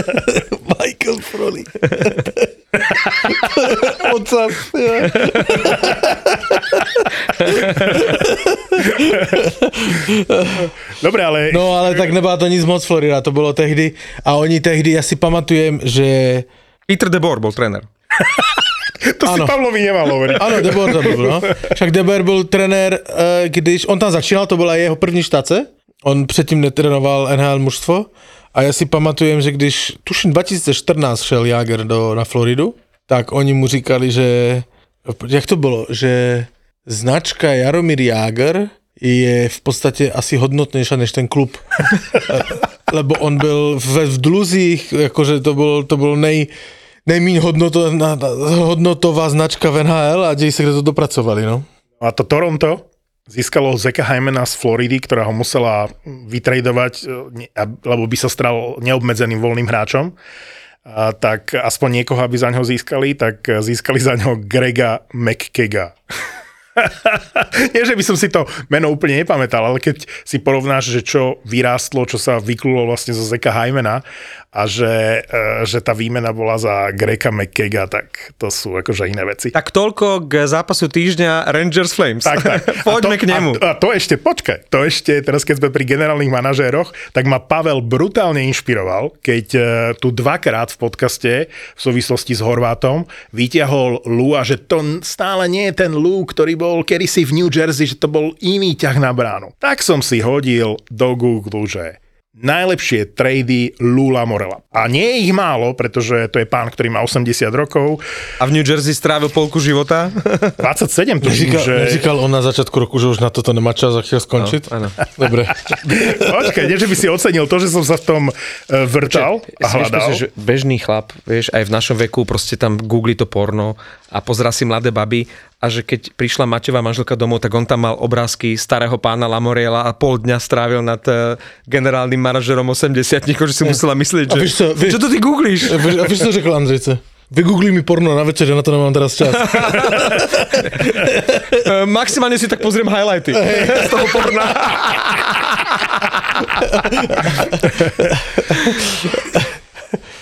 Michael Frolík. WhatsApp. jo. Dobre, ale No ale tak nebyla to nic moc Florida, to bylo tehdy a oni tehdy, já si pamatujem, že Peter de Boer bol tréner. To si áno. Pavlovi nemalo hovoriť. Ano, Debor to byl, no. Však Debor byl trenér, eh, když on tam začínal, to byla jeho první štace. On předtím netrénoval NHL mužstvo. A já si pamatujem, že když, tuším 2014 šel Jager do, na Floridu, tak oni mu říkali, že, jak to bylo, že značka Jaromír Jager je v podstatě asi hodnotnější než ten klub. Lebo on byl ve v dluzích, jakože to byl, to byl nej, nejmíň hodnoto, hodnotová značka v NHL a děj se, kde to dopracovali, no. A to Toronto získalo Zeka Hymena z Floridy, ktorá ho musela vytradovať, e, a- lebo by sa stal neobmedzeným voľným hráčom. A tak aspoň niekoho, aby za ňo získali, tak e, získali za ňo Grega McKega. Nie, že by som si to meno úplne nepamätal, ale keď si porovnáš, že čo vyrástlo, čo sa vyklulo vlastne zo Zeka Hymena a že, e, že tá výmena bola za Grega McKega, tak to sú akože iné veci. Tak toľko k zápasu týždňa Rangers Flames. Tak, tak. Poďme to, k nemu. A, a to ešte, počkaj, to ešte, teraz keď sme pri generálnych manažéroch, tak ma Pavel brutálne inšpiroval, keď uh, tu dvakrát v podcaste v súvislosti s Horvátom vyťahol Lou a že to stále nie je ten Lou, ktorý bol kedysi v New Jersey, že to bol iný ťah na bránu. Tak som si hodil do Google, že najlepšie trady Lula Morela. A nie je ich málo, pretože to je pán, ktorý má 80 rokov, A v New Jersey strávil polku života? 27 tuším, Neříkal, že... neříkal on na začátku roku, že už na toto nemá čas a chtěl skončit? áno. Dobre. Počkaj, nie, že by si ocenil to, že som sa v tom uh, vrtal a si vieš hľadal. predstaviť, že bežný chlap, vieš, aj v našom veku proste tam googli to porno a pozera si mladé baby a že keď prišla Maťová manželka domov, tak on tam mal obrázky starého pána Lamoriela a pol dňa strávil nad uh, generálnym manažerom 80 že si musela myslieť, A že víš co, vy- čo to ty googlíš? A víš- A víš, co řekl Andrejce? Vygoogli mi porno na večer, na to nemám teraz čas. Uh, maximálne si tak pozriem highlighty z toho porna.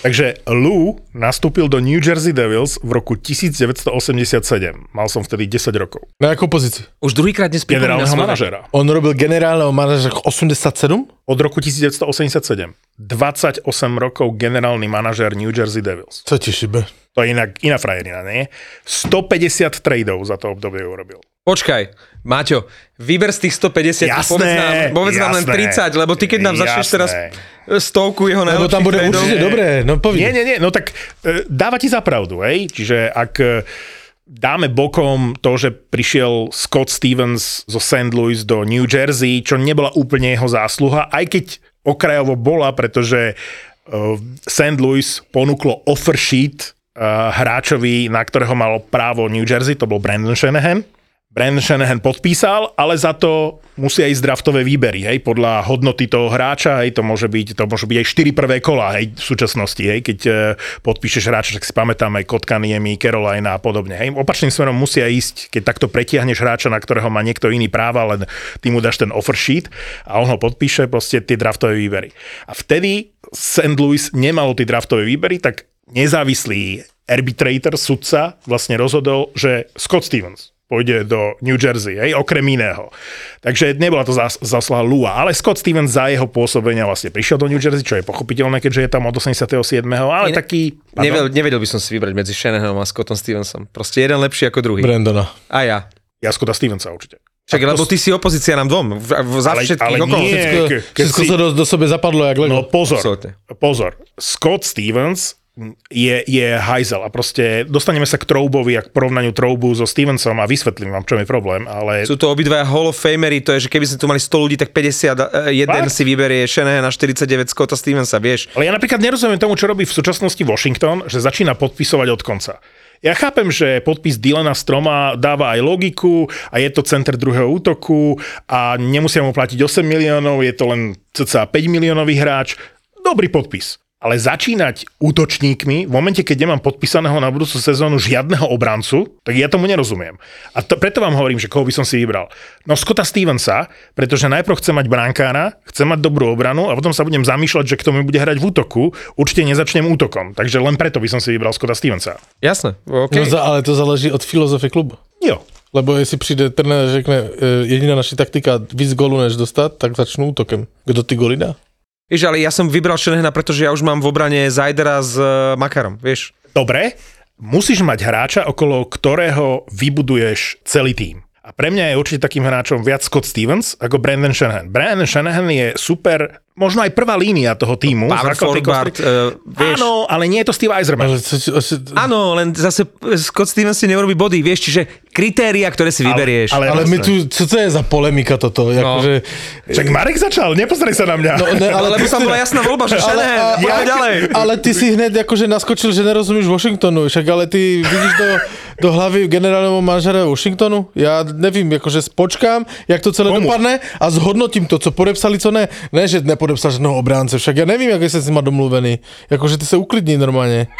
Takže Lou nastúpil do New Jersey Devils v roku 1987. Mal som vtedy 10 rokov. Na jakou pozici? Už druhýkrát dnes Generálneho manažera. On robil generálneho manažera 87? Od roku 1987. 28 rokov generálny manažér New Jersey Devils. Co ti šibe? To je inak, iná frajerina, nie? 150 tradov za to obdobie urobil. Počkaj, Maťo, vyber z tých 150, Jasné, povedz nám, povedz nám len jasné. 30, lebo ty keď nám začneš Jasné. teraz stovku jeho Lebo najlepších tam bude tradov- určite dobré, no Nie, povedz. nie, nie, no tak e, dáva ti za pravdu, hej? Čiže ak e, dáme bokom to, že prišiel Scott Stevens zo St. Louis do New Jersey, čo nebola úplne jeho zásluha, aj keď okrajovo bola, pretože uh, St. Louis ponúklo offer sheet uh, hráčovi, na ktorého mal právo New Jersey, to bol Brandon Shanahan. Brandon Shanahan podpísal, ale za to musia ísť draftové výbery, hej, podľa hodnoty toho hráča, hej, to môže byť, to môže byť aj 4 prvé kola, hej, v súčasnosti, hej, keď e, podpíšeš hráča, tak si pamätáme Kotkaniemi, Carolina a podobne, hej. Opačným smerom musia ísť, keď takto pretiahneš hráča, na ktorého má niekto iný práva, len ty mu dáš ten offer sheet a on ho podpíše, proste tie draftové výbery. A vtedy St. Louis nemalo tie draftové výbery, tak nezávislý arbitrator, sudca, vlastne rozhodol, že Scott Stevens, pôjde do New Jersey, hej, okrem iného. Takže nebola to zas, zasla Lua, ale Scott Stevens za jeho pôsobenia vlastne prišiel do New Jersey, čo je pochopiteľné, keďže je tam od 87. Ale Iné- taký... Nevedel, nevedel by som si vybrať medzi Shanahanom a Scottom Stevensom. Proste jeden lepší ako druhý. Brandona. A ja. Ja Scotta Stevensa určite. Však, lebo ty si opozícia nám dvom. Za Ale- všetkých ale okolností. nie. Všetko, ke- všetko si- sa do, do sebe zapadlo jak Lego. No pozor, Absolútne. pozor. Scott Stevens je, je hajzel a proste dostaneme sa k Troubovi a k porovnaniu Troubu so Stevensom a vysvetlím vám, čo je problém, ale Sú to obidvaja Hall of Famery, to je, že keby sme tu mali 100 ľudí, tak 50, eh, jeden Fakt? si vyberie Shanahan na 49 Scotta Stevensa, vieš. Ale ja napríklad nerozumiem tomu, čo robí v súčasnosti Washington, že začína podpisovať od konca. Ja chápem, že podpis Dylana Stroma dáva aj logiku a je to center druhého útoku a nemusia mu platiť 8 miliónov, je to len cca 5 miliónový hráč. Dobrý podpis. Ale začínať útočníkmi v momente, keď nemám podpísaného na budúcu sezónu žiadneho obrancu, tak ja tomu nerozumiem. A to, preto vám hovorím, že koho by som si vybral. No Scotta Stevensa, pretože najprv chcem mať brankára, chcem mať dobrú obranu a potom sa budem zamýšľať, že kto mi bude hrať v útoku, určite nezačnem útokom. Takže len preto by som si vybral Scotta Stevensa. Jasné, OK. No, ale to záleží od filozofie klubu. Jo. Lebo jestli přijde trenér a řekne, e, jediná naši taktika víc golu než dostat, tak začnu útokem. Kdo ty goly dá? Vieš, ale ja som vybral Shanahana, pretože ja už mám v obrane Zajdera s uh, Makarom, vieš. Dobre, musíš mať hráča, okolo ktorého vybuduješ celý tým. A pre mňa je určite takým hráčom viac Scott Stevens ako Brandon Shanahan. Brandon Shanahan je super, možno aj prvá línia toho týmu. Power forward, uh, vieš. Áno, ale nie je to Steve Eiserman. Ale Áno, len zase Scott Stevens si neurobi body, vieš, čiže kritéria, ktoré si vyberieš. ale- ale my tu, co to je za polemika toto? Jakože, Však Marek začal, nepozri sa na mňa. no, ne, ale lebo tam bola jasná voľba, že Shanahan, poďme ďalej. ale ty si hned jakože naskočil, že nerozumíš Washingtonu, však ale ty vidíš do, do hlavy generálneho manažera Washingtonu? Ja nevím, jakože počkám, jak to celé Komu? dopadne a zhodnotím to, co podepsali, co ne. Ne, že nepodepsal žádného obránce, však ja nevím, jak je se s nima domluvený. Jakože ty se uklidní normálně.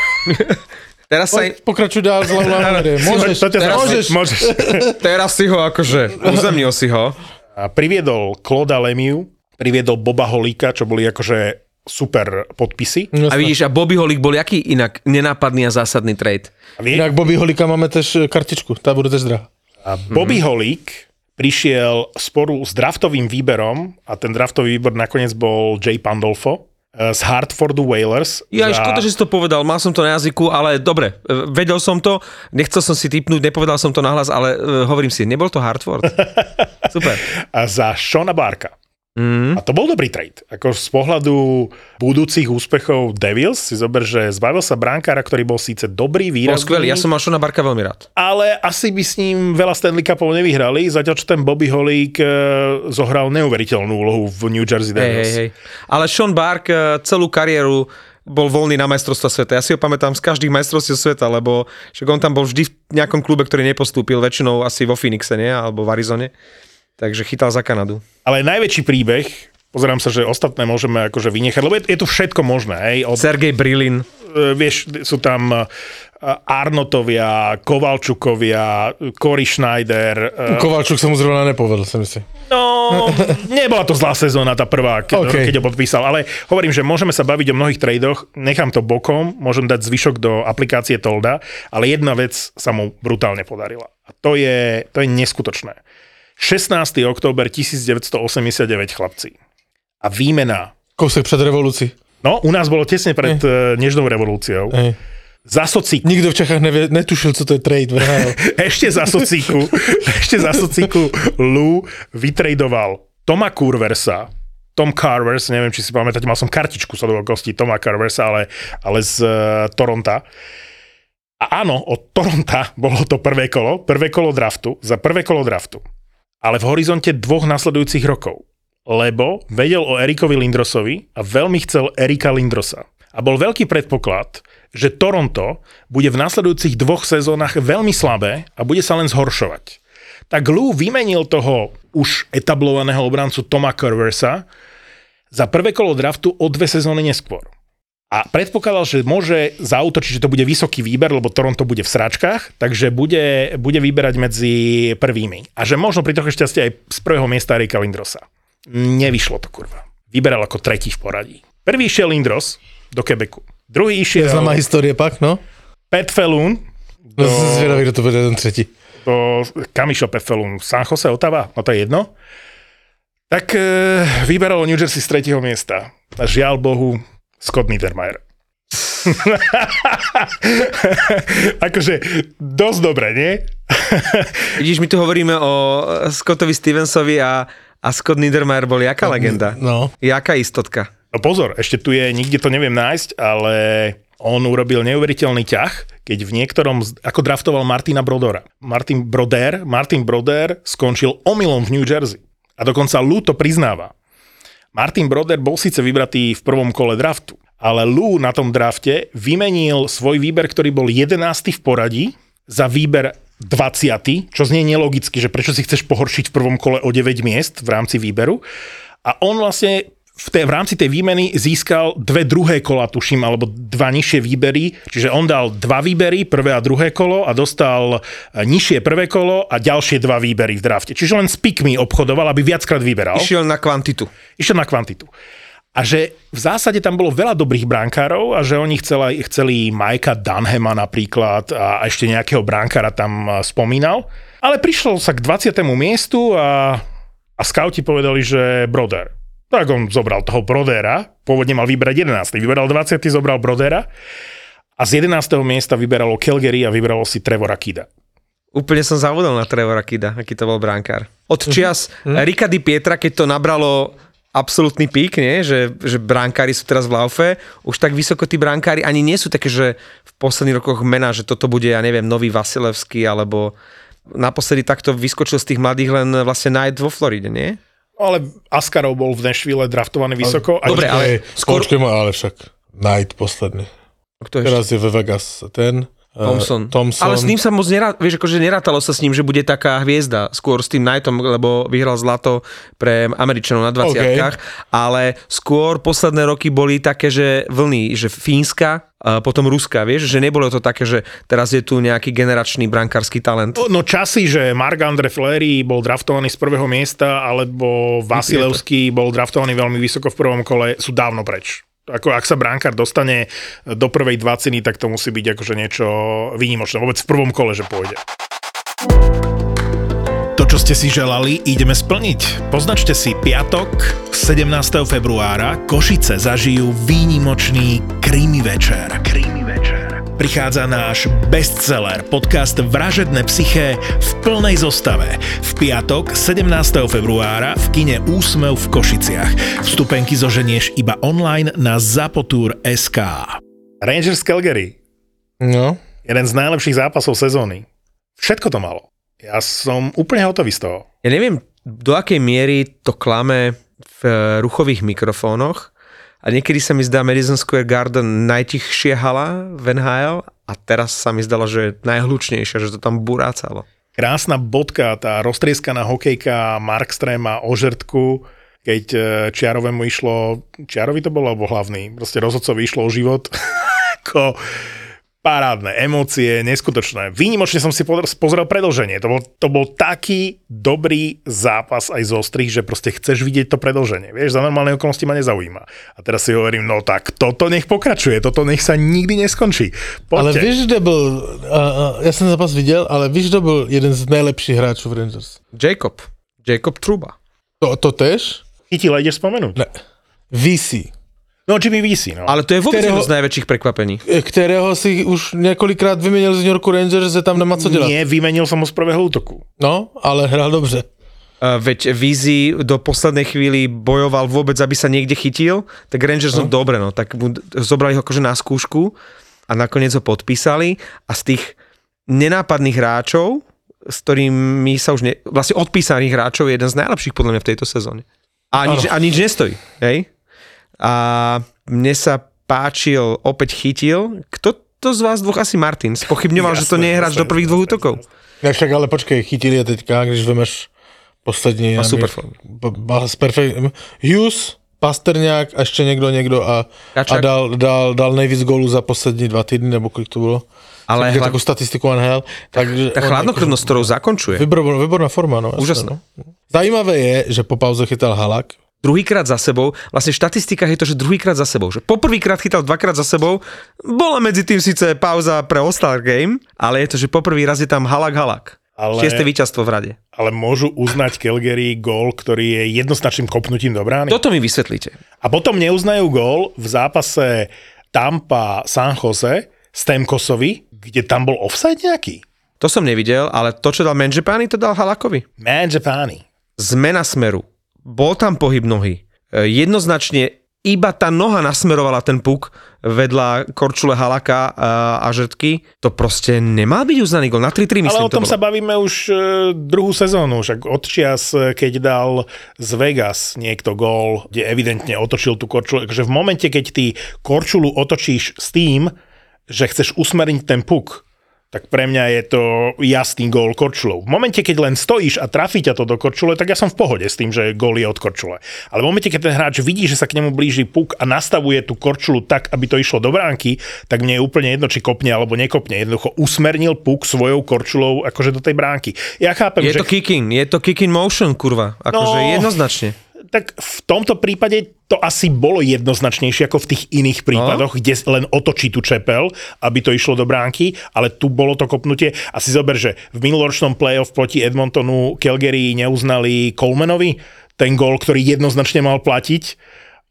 Teraz sa, pokračuj dál z hlavného Môžeš, To teraz- môžeš. môžeš. teraz si ho akože, uzemnil si ho. A priviedol Kloda Lemiu, priviedol Boba Holíka, čo boli akože super podpisy. A vidíš, a Bobby Holik bol jaký inak nenápadný a zásadný trade. A, vie, Jinak Bobby Holika máme tež kartičku, tá bude tež drahá. a Bobby Holík prišiel sporu s draftovým výberom a ten draftový výber nakoniec bol Jay Pandolfo eh, z Hartfordu Whalers. Ja, za- škoda, že si to povedal, mal som to na jazyku, ale dobre, e, vedel som to, nechcel som si typnúť, nepovedal som to nahlas, ale uh, hovorím si, nebol to Hartford. Super. a za Shona Barka. Mm. A to bol dobrý trade. Ako z pohľadu budúcich úspechov Devils si zober, že zbavil sa brankára, ktorý bol síce dobrý, Bol výrazný, skvelý, ja som mal Šona Barka veľmi rád. ale asi by s ním veľa Stanley Cupov nevyhrali, zatiaľ čo ten Bobby Holík e, zohral neuveriteľnú úlohu v New Jersey Hej, Devils. hej, hej. Ale Sean Bark e, celú kariéru bol voľný na majstrovstva sveta. Ja si ho pamätám z každých majstrovstiev sveta, lebo však on tam bol vždy v nejakom klube, ktorý nepostúpil, väčšinou asi vo Phoenixe, nie? Alebo v Arizone. Takže chytal za Kanadu. Ale najväčší príbeh, pozerám sa, že ostatné môžeme akože vynechať, lebo je, je tu všetko možné. Hej, od, Sergej Brilin. e, vieš, sú tam e, Arnotovia, Kovalčukovia, Cory Schneider. e, Kovalčuk sa mu zrovna nepovedal, si myslím. No, nebola to zlá sezóna, tá prvá, keď, OK. okay. keď ho podpísal, ale hovorím, že môžeme sa baviť o mnohých tradoch, nechám to bokom, môžem dať zvyšok do aplikácie Tolda, ale jedna vec sa mu brutálne podarila. A to je, to je neskutočné. 16. október 1989, chlapci. A výmena. Kousek před revolucí. No, u nás bolo tesne pred uh, nežnou revolúciou. Hej. Za socík Nikdo v Čechách nevie, netušil, co to je trade. Ešte za socíku, ešte za socíku Lou vytradoval Toma Kurversa, Tom Carvers, neviem, či si pamätáte, mal som kartičku sa do Toma Carversa, ale, ale z uh, Toronta. A áno, od Toronta bolo to prvé kolo, prvé kolo draftu, za prvé kolo draftu. Ale v horizonte dvoch nasledujúcich rokov. Lebo vedel o Erikovi Lindrosovi a veľmi chcel Erika Lindrosa. A bol veľký predpoklad, že Toronto bude v nasledujúcich dvoch sezónach veľmi slabé a bude sa len zhoršovať. tak Lou vymenil toho už etablovaného obrancu Toma Curversa za prvé kolo draftu o dve sezóny neskôr. A predpokladal, že môže zautočiť, že to bude vysoký výber, lebo Toronto bude v sračkách, takže bude, bude vyberať medzi prvými. A že možno pri trochu šťastie aj z prvého miesta Erika Lindrosa. Nevyšlo to, kurva. Vyberal ako tretí v poradí. Prvý išiel Lindros do Quebecu. Druhý išiel známa histórie pak, no? Pat Felloon No, som zvedavý, kto to bude ten tretí. do, kam išiel Pat Felloon? San Jose, Otava? No to je jedno. Tak e, vyberalo New Jersey z tretieho miesta. A žiaľ Bohu, Scott Niedermayer. akože dosť dobre, nie? Vidíš, my tu hovoríme o Scottovi Stevensovi a, a Scott Niedermayer bol jaká legenda? No. Jaká istotka? No pozor, ešte tu je, nikde to neviem nájsť, ale on urobil neuveriteľný ťah, keď v niektorom, ako draftoval Martina Brodora. Martin Broder, Martin Broder skončil omylom v New Jersey. A dokonca Lou to priznáva. Martin Broder bol síce vybratý v prvom kole draftu, ale Lou na tom drafte vymenil svoj výber, ktorý bol 11. v poradí, za výber 20., čo znie nelogicky, že prečo si chceš pohoršiť v prvom kole o 9 miest v rámci výberu. A on vlastne v, tej, v rámci tej výmeny získal dve druhé kola, tuším, alebo dva nižšie výbery. Čiže on dal dva výbery, prvé a druhé kolo a dostal e, nižšie prvé kolo a ďalšie dva výbery v drafte. Čiže len s pikmi obchodoval, aby viackrát vyberal. Išiel na kvantitu. Išiel na kvantitu. A že v zásade tam bolo veľa dobrých brankárov a že oni chceli, chceli Majka Dunhama napríklad a ešte nejakého brankára tam a, spomínal. Ale prišlo sa k 20. miestu a, a scouti povedali, že Broder. Tak on zobral toho Brodera, pôvodne mal vybrať 11. Vyberal 20. zobral Brodera a z 11. miesta vyberalo Calgary a vyberalo si Trevora Kida. Úplne som zavodol na Trevora Kida, aký to bol brankár. Od čias uh-huh. Rika Di Pietra, keď to nabralo absolútny pík, nie? Že, že bránkári sú teraz v laufe, už tak vysoko tí bránkári ani nie sú také, že v posledných rokoch mená, že toto bude, ja neviem, nový Vasilevský, alebo naposledy takto vyskočil z tých mladých len vlastne Knight vo Floride, nie? Ale Askarov bol v Nashville draftovaný vysoko. a Dobre, ale skôr- Počkej ma, ale však Knight posledný. Kto ešte? Teraz je ve Vegas ten. Eh, Thompson. Thompson. Ale s ním sa moc nerá, vieš, akože nerátalo sa s ním, že bude taká hviezda, skôr s tým Knightom, lebo vyhral zlato pre Američanov na 20 okay. ale skôr posledné roky boli také, že vlny, že Fínska, potom Ruska, vieš, že nebolo to také, že teraz je tu nejaký generačný brankársky talent. No, no časy, že Marc-André Fleury bol draftovaný z prvého miesta, alebo Vasilevský bol draftovaný veľmi vysoko v prvom kole, sú dávno preč. Ako ak sa brankár dostane do prvej dvaciny, tak to musí byť akože niečo výnimočné. Vôbec v prvom kole, že pôjde. To, čo ste si želali, ideme splniť. Poznačte si piatok, 17. februára, Košice zažijú výnimočný Krimi večer. Večer. Prichádza náš bestseller, podcast Vražedné psyché v plnej zostave. V piatok, 17. februára v kine Úsmev v Košiciach. Vstupenky zoženieš iba online na zapotur.sk. Rangers Calgary, No. jeden z najlepších zápasov sezóny. Všetko to malo. Ja som úplne hotový z toho. Ja neviem, do akej miery to klame v eh, ruchových mikrofónoch a niekedy sa mi zdá Madison Square Garden najtichšia hala v NHL a teraz sa mi zdalo, že je najhlučnejšia, že to tam burácalo. Krásna bodka, tá roztrieskaná hokejka Markstrema o žrtku, keď e, Čiarovému išlo, Čiarovi to bolo, alebo hlavný, proste rozhodcovi išlo o život. Ako parádne, emócie, neskutočné. Výnimočne som si pozrel, predlženie. To bol, to bol taký dobrý zápas aj zo strých, že proste chceš vidieť to predlženie. Vieš, za normálne okolnosti ma nezaujíma. A teraz si hovorím, no tak toto nech pokračuje, toto nech sa nikdy neskončí. Ale Poďte. víš, kde byl, uh, uh, já jsem zápas viděl, ale víš, kdo byl jeden z nejlepších hráčů v Rangers? Jacob. Jacob Truba. To, to tež? Chytila, ideš spomenúť. Ne. VC, No, Jimmy VC, no. Ale to je vôbec Ktorého- jedno z najväčších prekvapení. kterého si už několikrát vyměnil z New Yorku Rangers, že tam nemá co dělat. Nie, vymenil som ho z prvého útoku. No, ale hrál dobře. Uh, veď Vizi do poslednej chvíli bojoval vôbec, aby sa niekde chytil, tak Rangers no, dobre, no, tak mu zobrali ho akože na skúšku a nakoniec ho podpísali a z tých nenápadných hráčov, s ktorými sa už ne, vlastne odpísaných hráčov je jeden z najlepších podľa mňa v tejto sezóne. A nič, a nič nestojí, hej? A mne sa páčil, opäť chytil, kto to z vás dvoch asi Martin, spochybňoval, že to Jasné, nie je hráč jasné, do prvých jasné, dvoch jasné, útokov. jasné. Ne, však ale počkej, chytili je teďka, když vemeš poslední. Má super perfekt. Hughes, Pasterňák a ještě někdo, někdo a, a dal, dal, dal nejvíc gólů za poslední dva týdny, nebo kolik to bylo. Ale hla- takovou statistiku NHL. Takže Tá chladnokrvnosť, ktorou zakončuje. Výborná, výborná forma, no. jasné, Úžasné. No. Zajímavé je, že po pauze chytal Halak. Druhýkrát za sebou, vlastne v štatistikách je to, že druhýkrát za sebou, že poprvýkrát chytal dvakrát za sebou, bola medzi tým síce pauza pre All-Star Game, ale je to, že poprvý raz je tam halak halak. Ale-. Šiesté víťazstvo v rade. Ale môžu uznať Calgary gól, ktorý je jednoznačným kopnutím do brány. Toto mi vysvetlíte. A potom neuznajú gól v zápase Tampa San Jose Stemkosovi, kde tam bol offside nejaký. To som nevidel, ale to, čo dal Manžepány, to dal Halakovi. Mangiapane. Zmena smeru. Bol tam pohyb nohy. E, Jednoznačne iba tá noha nasmerovala ten puk vedľa Korčule Halaka a, a Žetky. To proste nemal byť uznaný gol. Na 3-3 myslím Ale o tom to sa bavíme už e, druhú sezónu, však odčias, e, keď dal z Vegas niekto gól, kde evidentne otočil tú korčulu, takže v momente, keď ty korčulu otočíš s tým, že chceš usmerniť ten puk, tak pre mňa je to jasný gól korčulou. V momente, keď len stojíš a trafí ťa to do korčule, tak ja som v pohode s tým, že gól je od korčule. Ale v momente, keď ten hráč vidí, že sa k nemu blíži puk a nastavuje tú korčulu tak, aby to išlo do bránky, tak mne je úplne jedno, či kopne alebo nekopne. Jednoducho usmernil puk svojou korčulou akože do tej bránky. Ja chápem, Je že... to kicking, je to kicking motion, kurva. Akože No. jednoznačne. Tak v tomto prípade to asi bolo jednoznačnejšie ako v tých iných prípadoch, no. kde len otočí tú čepel, aby to išlo do bránky, ale tu bolo to kopnutie. A si zober, že v minuloročnom playoff proti Edmontonu Calgary neuznali Colemanovi ten gól, ktorý jednoznačne mal platiť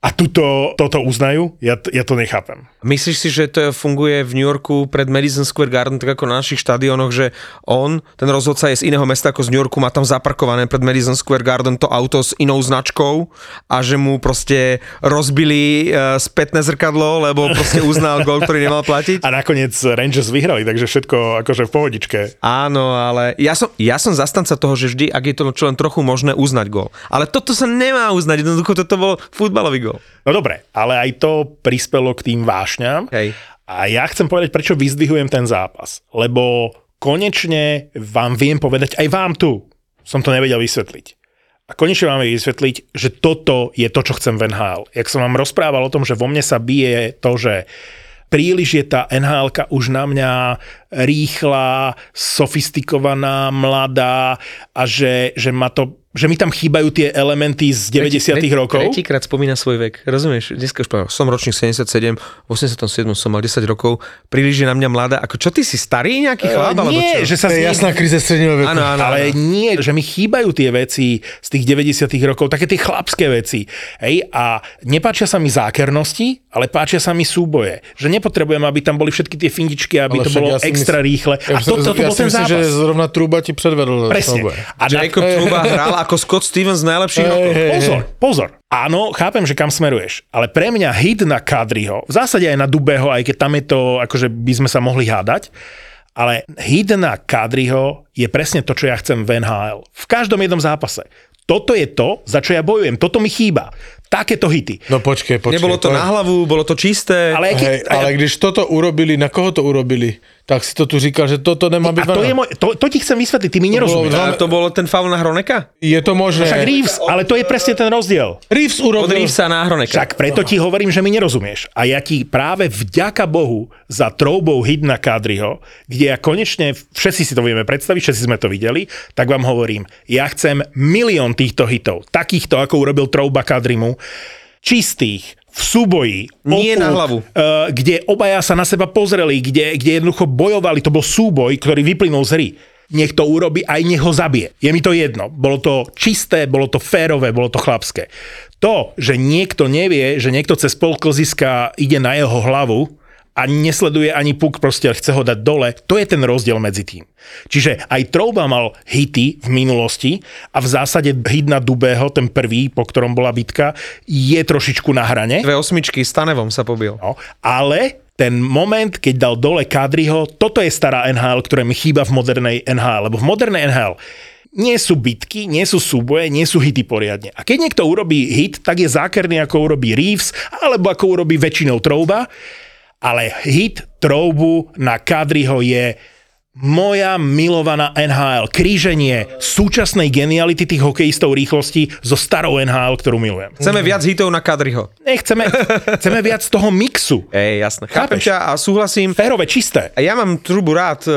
a tuto, toto uznajú? Ja, ja to nechápem. Myslíš si, že to funguje v New Yorku pred Madison Square Garden, tak ako na našich štadiónoch, že on, ten rozhodca je z iného mesta ako z New Yorku, má tam zaparkované pred Madison Square Garden to auto s inou značkou a že mu proste rozbili uh, spätné zrkadlo, lebo proste uznal gol, ktorý nemal platiť? A nakoniec Rangers vyhrali, takže všetko akože v pohodičke. Áno, ale ja som, ja som zastanca toho, že vždy, ak je to čo len trochu možné, uznať gol. Ale toto sa nemá uznať, jednoducho toto bol futbalový gol. No dobre, ale aj to prispelo k tým vášňam. Hej. A ja chcem povedať, prečo vyzdvihujem ten zápas. Lebo konečne vám viem povedať, aj vám tu, som to nevedel vysvetliť. A konečne vám viem vysvetliť, že toto je to, čo chcem v NHL. Jak som vám rozprával o tom, že vo mne sa bije to, že príliš je tá nhl už na mňa rýchla, sofistikovaná, mladá a že, že ma to že mi tam chýbajú tie elementy z 90 rokov. Tretíkrát spomína svoj vek. Rozumieš? Dneska už povedal, som ročník 77, v 87 som mal 10 rokov, príliš je na mňa mladá. Ako čo ty si starý nejaký chlap? alebo Nie, čo? že sa To je jasná kríza stredného veku. Áno, áno, ale áno. nie, že mi chýbajú tie veci z tých 90 rokov, také tie chlapské veci. Hej, a nepáčia sa mi zákernosti, ale páčia sa mi súboje. Že nepotrebujem, aby tam boli všetky tie findičky, aby Ale to bolo ja extra myslím- rýchle. Ja, A to, to, to ja bol si ten myslím, zápas. že zrovna Truba ti predvedol. Presne. souboje. A Jacob Truba hral ako Scott Stevens v najlepších rokoch. hej, Pozor, pozor. Áno, chápem, že kam smeruješ, ale pre mňa hit na Kadriho, v zásade aj na Dubeho, aj keď tam je to, akože by sme sa mohli hádať, ale hit na Kadriho je presne to, čo ja chcem v NHL. V každom jednom zápase. Toto je to, za čo ja bojujem. Toto mi chýba. Takéto hity. No počkej, počkej. Nebolo to na hlavu, bolo to čisté. Ale, Hej, keď, ale když toto urobili, na koho to urobili? Tak si to tu říkal, že toto nemá byť a to, je môj, to, to ti chcem vysvetliť, ty mi bolo nerozumieš. A to bolo ten faul na Hroneka? Je to možné. Však Reeves, ale to je presne ten rozdiel. Reeves Od urobil. Reevesa na Hroneka. Však preto ti hovorím, že mi nerozumieš. A ja ti práve vďaka Bohu za troubou hit na Kadriho, kde ja konečne, všetci si to vieme predstaviť, všetci sme to videli, tak vám hovorím, ja chcem milión týchto hitov, takýchto, ako urobil trouba Kadrimu, čistých, v súboji. Nie na hlavu. Uh, kde obaja sa na seba pozreli, kde, kde jednoducho bojovali, to bol súboj, ktorý vyplynul z hry. Nech to urobi, aj nech ho zabije. Je mi to jedno. Bolo to čisté, bolo to férové, bolo to chlapské. To, že niekto nevie, že niekto cez pol klziska ide na jeho hlavu a nesleduje ani puk, proste chce ho dať dole, to je ten rozdiel medzi tým. Čiže aj Trouba mal hity v minulosti a v zásade hit na Dubého, ten prvý, po ktorom bola bitka, je trošičku na hrane. Dve osmičky s Tanevom sa pobil. No, ale ten moment, keď dal dole Kadriho, toto je stará NHL, ktoré mi chýba v modernej NHL, lebo v modernej NHL nie sú bitky, nie sú súboje, nie sú hity poriadne. A keď niekto urobí hit, tak je zákerný, ako urobí Reeves, alebo ako urobí väčšinou Trouba, ale hit Troubu na Kadriho je moja milovaná NHL, kríženie súčasnej geniality tých hokejistov rýchlosti so starou NHL, ktorú milujem. Chceme viac hitov na Kadriho. Nechceme, chceme viac toho mixu. Ej, jasné. Chápem ťa a súhlasím. Férové, čisté. Ja mám trubu rád, e,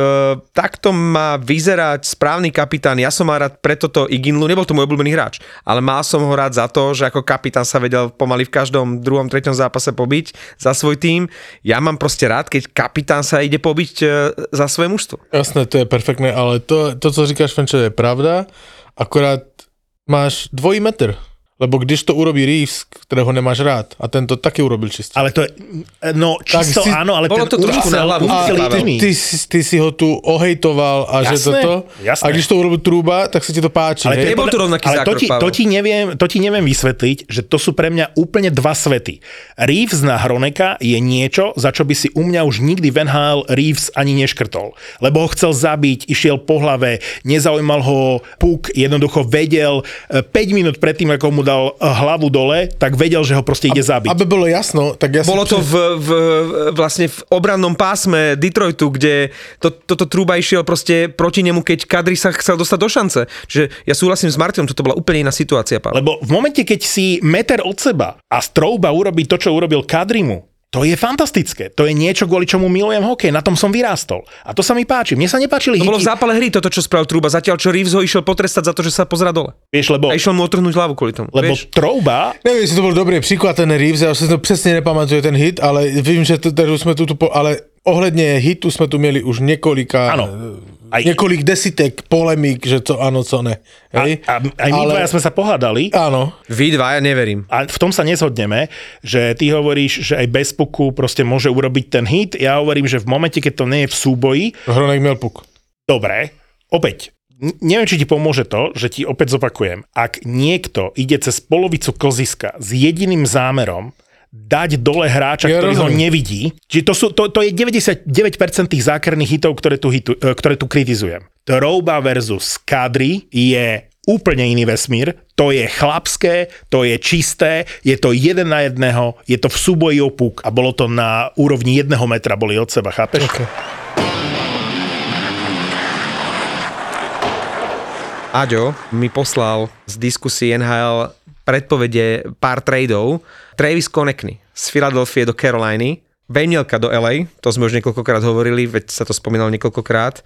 takto má vyzerať správny kapitán. Ja som mal rád preto to Iginlu, nebol to môj obľúbený hráč, ale mal som ho rád za to, že ako kapitán sa vedel pomaly v každom druhom, treťom zápase pobiť za svoj tým. Ja mám proste rád, keď kapitán sa ide pobiť e, za svoje mužstvo. Jasné, to je perfektné, ale to, to co říkáš, Fenčo, je pravda, akorát máš dvojí metr. Lebo když to urobí Reeves, ktorého nemáš rád, a ten to taky urobil čistě. Ale to je, no čisto si- áno, ale Bolo ten to trošku na hlavu. ty- ty, si- ty si ho tu ohejtoval a že Jasné, toto. jasné. A když to urobil Trúba, tak sa ti to páči. Ale to hej? Nebol tu rovnaký ale to zákrok, ti, to, ti neviem, to ti neviem vysvetliť, že to sú pre mňa úplne dva svety. Reeves na Hroneka je niečo, za čo by si u mňa už nikdy Van Hal Reeves ani neškrtol. Lebo ho chcel zabiť, išiel po hlave, nezaujímal ho puk, jednoducho vedel, e, 5 minút predtým, ako mu dal e, hlavu dole, tak vedel, že ho proste ide zabiť. Aby bolo jasno, tak ja Bolo si... to v, v, vlastne v obrannom pásme Detroitu, kde to, toto trúba išiel proste proti nemu, keď Kadri sa chcel dostať do šance. Čiže ja súhlasím s Martinom, toto bola úplne iná situácia, Pavel. Lebo v momente, keď si meter od seba a Strouba urobí to, čo urobil Kadrimu, to je fantastické. To je niečo, kvôli čomu milujem hokej. Na tom som vyrástol. A to sa mi páči. Mne sa nepáčili To bolo v zápale hry toto, čo spravil Trúba, zatiaľ čo Reeves ho išiel potrestať za to, že sa pozera dole. Vieš, lebo, A išiel mu otrhnúť hlavu kvôli tomu. lebo vieš? Trouba Neviem, jestli to bol dobrý príklad ten Reeves, ja už si to presne nepamätujem ten hit, ale vím, že že sme tu, ale ohledne hitu sme tu mieli už niekolika, Áno. Aj- niekolik desitek polemík, že to áno, co ne. A, Hej? a, aj my ale, dvaja sme sa pohádali Áno, Vy dva, ja neverím. a v tom sa nezhodneme, že ty hovoríš, že aj bez puku proste môže urobiť ten hit. Ja hovorím, že v momente, keď to nie je v súboji, Hronek miel puk. dobre, opäť, neviem, či ti pomôže to, že ti opäť zopakujem. Ak niekto ide cez polovicu koziska s jediným zámerom, dať dole hráča, Ja ktorý ho rozumiem. nevidí. Čiže to, sú, to, to je 99% tých zákerných hitov, ktoré tu, hitu, e, ktoré tu kritizujem. Trouba versus Kadri je úplne iný vesmír. To je chlapské, to je čisté, je to jeden na jedného, je to v súboji o puk a bolo to na úrovni jedného metra, boli od seba, chápeš? Okay. Aďo mi poslal z diskusie NHL predpovede pár tradeov. Travis Konekny z Filadelfie do Caroliny, Benielka do LA, to sme už niekoľkokrát hovorili, veď sa to spomínalo niekoľkokrát.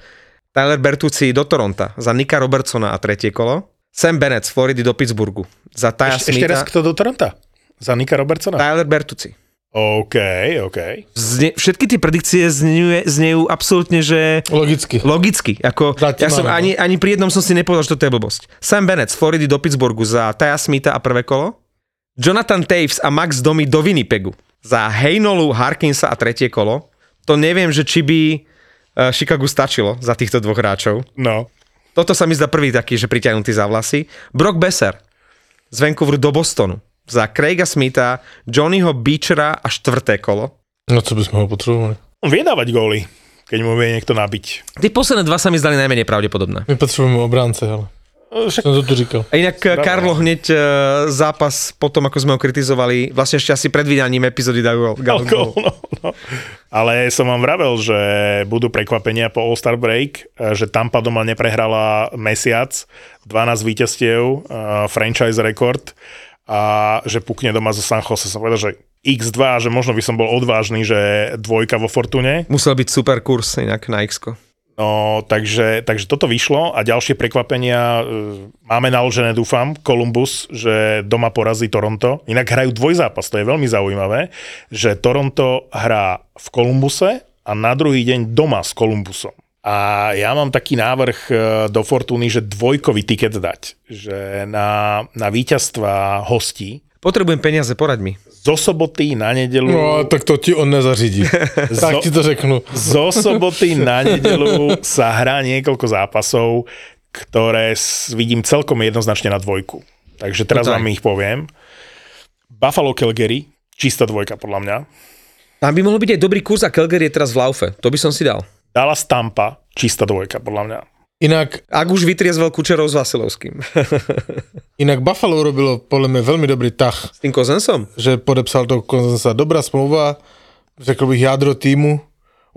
Tyler Bertucci do Toronta za Nika Robertsona a tretie kolo. Sam Bennett z Floridy do Pittsburghu za Taja Ešte, ešte raz, Smitha. kto do Toronta? Za Nika Robertsona? Tyler Bertucci. OK, OK. Zne, všetky tie predikcie znejú, znejú absolútne, že Logicky. logicky. Ako, ja som ani, ani pri jednom som si nepovedal, že to je blbosť. Sam Bennett z Floridy do Pittsburghu za Taja Smitha a prvé kolo. Jonathan Taves a Max Domi do Winnipegu za Heynolu, Harkinsa a tretie kolo. To neviem, že či by eh, Chicago stačilo za týchto dvoch hráčov. No. Toto sa mi zdá prvý taký, že priťahnutý za vlasy. Brock Besser z Vancouveru do Bostonu za Craiga Smitha, Johnnyho Beechera a štvrté kolo. No co by sme ho potrebovali? On vie dávať góly, keď mu vie niekto nabiť. Tie posledné dva sa mi zdali najmenej pravdepodobné. My potrebujeme obránce, ale Však som to tu říkal. A inak Bravo. Karlo hneď e, zápas potom, ako sme ho kritizovali, vlastne ešte asi pred vydaním epizódy dal gól. no, no. Ale som vám vravel, že budú prekvapenia po All-Star Break, e, že Tampa doma neprehrala mesiac, 12 víťazstiev, uh, franchise rekord a že pukne doma zo San Jose. Som povedal, že X2, že možno by som bol odvážny, že dvojka vo Fortune. Musel byť super kurz inak na x No, takže, takže toto vyšlo a ďalšie prekvapenia e, máme naložené, dúfam, Columbus, že doma porazí Toronto. Inak hrajú dvojzápas, to je veľmi zaujímavé, že Toronto hrá v Columbuse a na druhý deň doma s Columbusom. A ja mám taký návrh e, do Fortuny, že dvojkový tiket dať, že na, na víťazstva hostí Potrebujem peniaze, poraď mi. Zo soboty na nedelu No, tak to ti on nezařídí. tak ti to řeknu. zo soboty na nedelu sa hrá niekoľko zápasov, ktoré vidím celkom jednoznačne na dvojku. Takže teraz No tak. vám ich poviem. Buffalo Calgary, čistá dvojka podľa mňa. Tam by mohol byť aj dobrý kurz a Calgary je teraz v laufe. To by som si dal. Dallas Tampa, čistá dvojka podľa mňa. Inak, Ak už vytriezvel Kučerov s Vasilovským. inak Buffalo urobilo podľa mňa veľmi dobrý tah, S tým Kozensom? že podepsal toho Konzensa. Dobrá smlouva, řekl bych jádro týmu,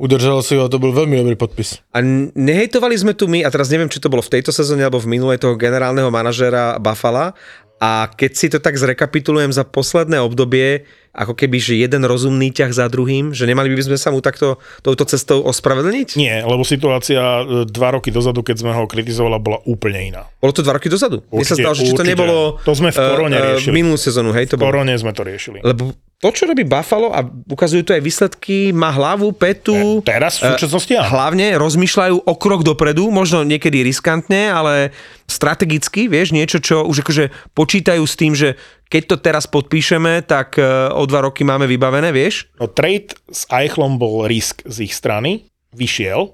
udržel si ho a to byl velmi dobrý podpis. A nehejtovali sme tu my, a teraz neviem, či to bolo v tejto sezóne alebo v minulej toho generálneho manažéra Buffalo, a keď si to tak zrekapitulujem za posledné obdobie, ako keby, že jeden rozumný ťah za druhým, že nemali by sme sa mu takto touto cestou ospravedlniť? Nie, lebo situácia e, dva roky dozadu, keď sme ho kritizovali, bola úplne iná. Bolo to dva roky dozadu. Mne sa Určite, zdalo, že či to určite. nebolo To sme v korone eh, eh, riešili. minulú sezónu, hej, to V bolo. korone sme to riešili. Lebo to, čo robí Buffalo a ukazujú to aj výsledky, má hlavu, petu. Te- teraz v súčasnosti áno. Hlavne rozmýšľajú o krok dopredu, možno niekedy riskantne, ale strategicky, vieš, niečo, čo už akože počítajú s tým, že keď to teraz podpíšeme, tak e, o dva roky máme vybavené, vieš? No trade s Eichlom bol risk z ich strany, vyšiel,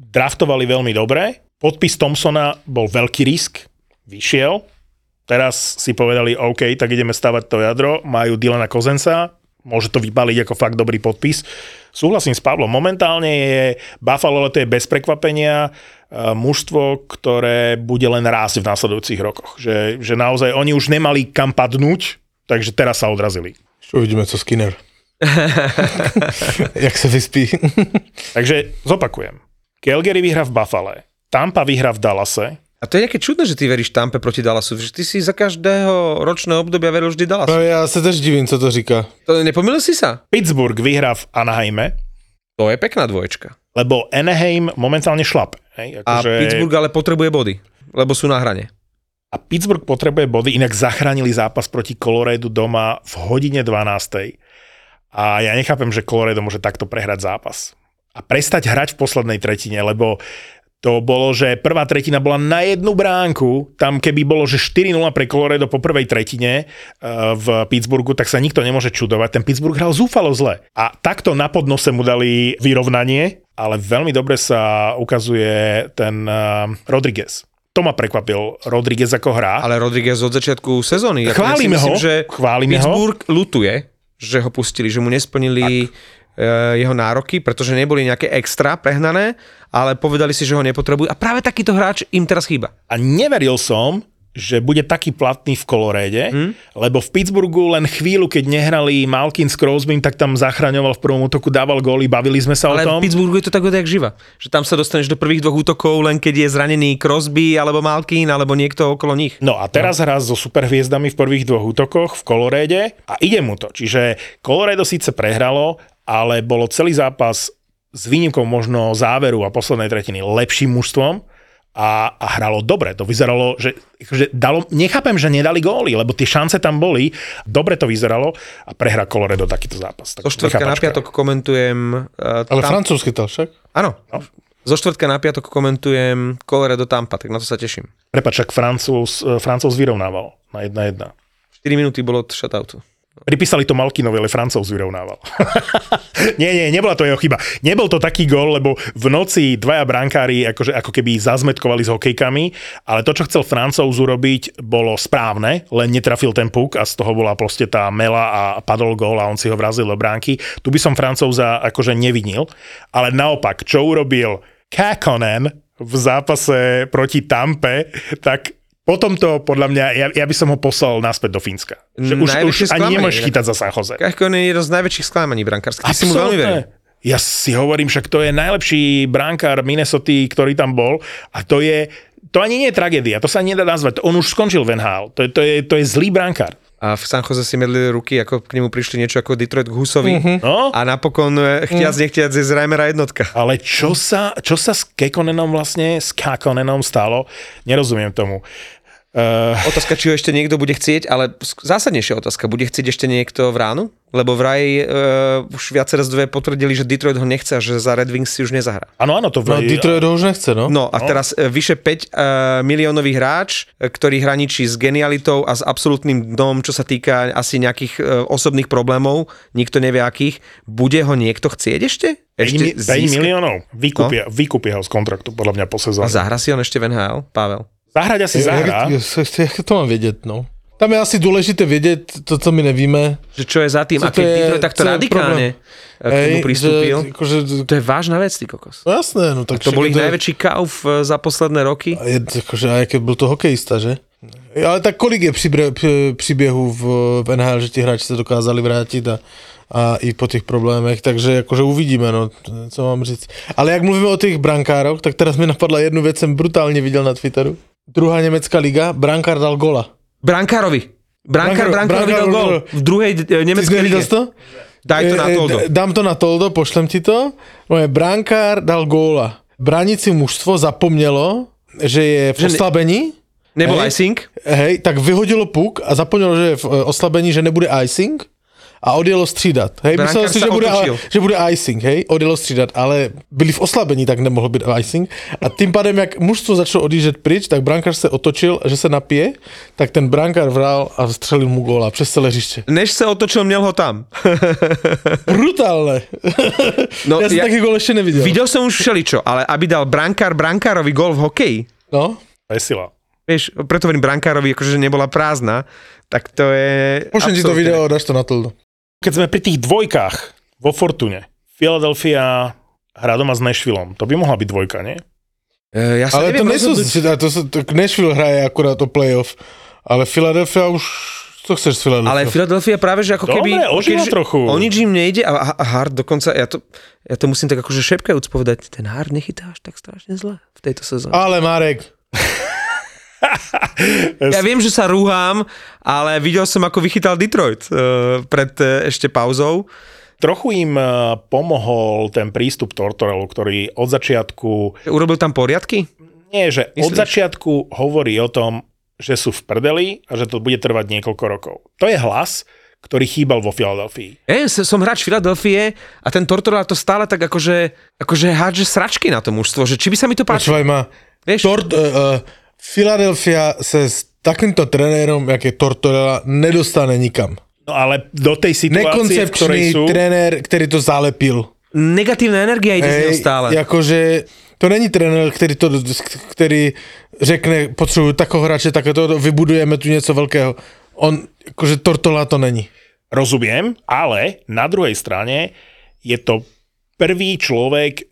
draftovali veľmi dobre, podpis Thompsona bol veľký risk, vyšiel, teraz si povedali, OK, tak ideme stavať to jadro, majú Dylana Kozensa, môže to vypaliť ako fakt dobrý podpis. Súhlasím s Pavlom, momentálne je Buffalo, ale to je bez prekvapenia, e, mužstvo, ktoré bude len rásť v následujúcich rokoch. Že, že naozaj oni už nemali kam padnúť, takže teraz sa odrazili. Ještě uvidíme, co Skinner. Jak se vyspí. Takže zopakujem. Calgary vyhrá v Buffale, Tampa vyhrá v Dallase, A to je nejaké čudné, že ty veríš Tampe proti Dallasu, že ty si za každého ročného obdobia veril vždy Dallas. No já se tež divím, co to říká. To nepomýlil si sa? Pittsburgh vyhrá v Anaheime, To je pekná dvoječka. lebo Anaheim momentálne šlape. Hej? A Akože- Pittsburgh ale potrebuje body, lebo sú na hrane. a Pittsburgh potrebuje body, inak zachránili zápas proti Coloradu doma v hodine 12. A ja nechápem, že Colorado môže takto prehrať zápas. A prestať hrať v poslednej tretine, lebo to bolo, že prvá tretina bola na jednu bránku, tam keby bolo, že 4-0 pre Colorado po prvej tretine eh, v Pittsburghu, tak sa nikto nemôže čudovať. Ten Pittsburgh hral zúfalo zle. A takto na podnose mu dali vyrovnanie, ale veľmi dobre sa ukazuje ten uh, Rodriguez. To ma prekvapil, Rodriguez ako hrá. Ale Rodriguez od začiatku sezóny. ja Chválime si myslím, ho, že chválime ho. Pittsburgh lutuje, že ho pustili, že mu nesplnili e, jeho nároky, pretože neboli nejaké extra prehnané, ale povedali si, že ho nepotrebujú. A práve takýto hráč im teraz chýba. A neveril som, že bude taký platný v Koloréde, hmm? lebo v Pittsburghu len chvíľu, keď nehrali Malkin s Crosbym, tak tam zachraňoval v prvom útoku, dával góly, bavili sme sa Ale o tom. v Pittsburghu je to tak odjak živa. Že tam sa dostaneš do prvých dvoch útokov, len keď je zranený Crosby, alebo Malkin, alebo niekto okolo nich. No a teraz no. hrá so superhviezdami v prvých dvoch útokoch v Koloréde a ide mu to. Čiže Colorado síce prehralo, ale bolo celý zápas s výnimkou možno záveru a poslednej tretiny lepším mužstvom a, a hralo dobre. To vyzeralo, že, že dalo, nechápem, že nedali góly, lebo tie šance tam boli, dobre to vyzeralo a prehra Colorado takýto zápas. Tak Zo štvrtka na piatok komentujem... Uh, Ale Francouz chytal však. Áno. Zo štvrtka na piatok komentujem Colorado Tampa, tak na to sa teším. Prepač, ak Francúz, eh, Francúz vyrovnával na 1-1. 4 minúty bolo od shutoutu. Pripísali to Malkinovi, ale Francúz vyrovnával. nie, nie, nebola to jeho chyba. Nebol to taký gol, lebo v noci dvaja brankári akože, ako keby zazmetkovali s hokejkami, ale to, čo chcel Francúz urobiť, bolo správne, len netrafil ten puk a z toho bola proste tá mela a padol gól a on si ho vrazil do bránky. Tu by som Francúza akože nevinil, ale naopak, čo urobil Kakonen v zápase proti Tampe, tak potom to, podľa mňa, ja, ja by som ho poslal naspäť do Fínska. Že už, už ani nemôžeš chytať za San Jose. Kajkon je jedno z najväčších sklamaní brankárskych. Ty si mu veľmi veril. Ja si hovorím, však to je najlepší brankár Minnesota, ktorý tam bol a to je, to ani nie je tragédia, to sa nedá nazvať. On už skončil v NHL, to je, to je, to je zlý brankár. A v San Jose si medlili ruky, ako k nemu prišli niečo ako Detroit k Husovi. No, A napokon, e, chtiac, nechtiac, je z Reimera jednotka. ale čo sa, čo sa s Kekonenom vlastne, s Kakonenom stalo, nerozumiem tomu. Uh, Otázka, či ho ešte niekto bude chcieť, ale zásadnejšia otázka, bude chcieť ešte niekto v ránu? Lebo vraj uh, už viaceré zdroje potvrdili, že Detroit ho nechce a že za Red Wings si už nezahrá. áno, áno, to No Detroit ho už nechce, no. No a teraz e, vyše 5 uh, miliónový hráč, ktorý hraničí s genialitou a s absolútnym dnom, čo sa týka asi nejakých uh, osobných problémov, nikto nevie akých, bude ho niekto chcieť ešte? 5, Ešte mi- 5 získa- miliónov, vykúpia, no? vykúpia ho z kontraktu, podľa mňa po A sezóne. zahrá si on ešte v NHL, Pavel? Zahrať asi zahrá. To mám vědět, no? Tam je asi důležité vědět to, co my nevíme. Že čo je za tým? Co A to keď je- Detroit takto je radikálne e, k tomu pristúpil, Že, akože, to je vážna vec, ty kokos. no jasné, no tak To bol ich je- najväčší kauf e, za posledné roky. A je, akože, a jaký byl to hokejista, že? Ale tak kolik je příbě, p- příběhů v, v NHL, že ti hráči se dokázali vrátit a, a i po těch problémech, takže jakože uvidíme, no, co mám říct. Ale jak mluvíme o těch brankároch, tak teraz mi napadla jednu věc, jsem brutálně viděl na Twitteru. Druhá německá liga, brankár dal gola. Brankárovi. Brankár, Brankár- dal gol v druhej e, nemeckej lige. to? Daj to na E, e, Toldo. d- Dám to na Toldo, pošlem ti to. Moje brankár dal góla. Bránici mužstvo zapomnělo, že je v Že ne- oslabení. Nebol Hej. icing? Hej, tak vyhodilo puk a zapomnělo, že je v e, oslabení, že nebude icing a odjelo střídat. Hej, myslel si, že bude, otočil. že bude icing, hej, odjelo střídat, ale byli v oslabení, tak nemohl být icing. A tím pádem, jak mužstvo začalo odjíždět pryč, tak brankář se otočil, že se napije, tak ten brankár vral a střelil mu góla přes celé hřiště. Než sa otočil, měl ho tam. Brutálne. No, ja som ja- taký gól ešte nevidel. Videl som už všeličo, ale aby dal brankár brankárovi gol v hokeji, No, To je sila. vieš, preto hovorím brankárovi, akože že nebola prázdna, tak to je... pošlem ti to video, dáš to na Toldo. Keď sme pri tých dvojkách vo Fortune, Philadelphia hrá doma s Nashvilleom, to by mohla byť dvojka, nie? E, Ja sa Ale to nejsou, rozhodnúť. to, to, to, Nashville hraje akurát o playoff, ale Philadelphia už, co chceš z Philadelphia? Ale Philadelphia práve, že ako Dobre, keby... keďže trochu. O nič im nejde a, a Hard dokonca, ja to, ja to musím tak akože šepkajúc povedať, ten Hard nechytá až tak strašne zle v tejto sezóne. Ale Marek, Ja viem, že sa rúham, ale videl som, ako vychytal Detroit uh, pred uh, ešte pauzou. Trochu im eh, pomohol ten prístup Tortorellu, ktorý od začiatku, Urobil tam poriadky? nie že od Myslíš? začiatku hovorí o tom, že sú v prdeli a že to bude trvať niekoľko rokov. To je hlas, ktorý chýbal vo Filadelfii. Ja s- som hráč Filadelfie a ten Tortorella to stále tak akože, akože hádže sračky na to mužstvo, že či by sa mi to páčilo. počúvaj ma, Vieš? Tort, uh, uh, Philadelphia se s takýmto trenérom, jak je Tortorella, nedostane nikam. No ale do tej situácie, v ktorej sú... trenér, ktorý to zalepil. Negatívna energia ide z neho stále. Jakože to není trenér, který, to, který řekne, potřebuju takového hráče, tak to vybudujeme tu něco velkého. On, jakože Tortola to není. Rozumiem, ale na druhej strane je to prvý človek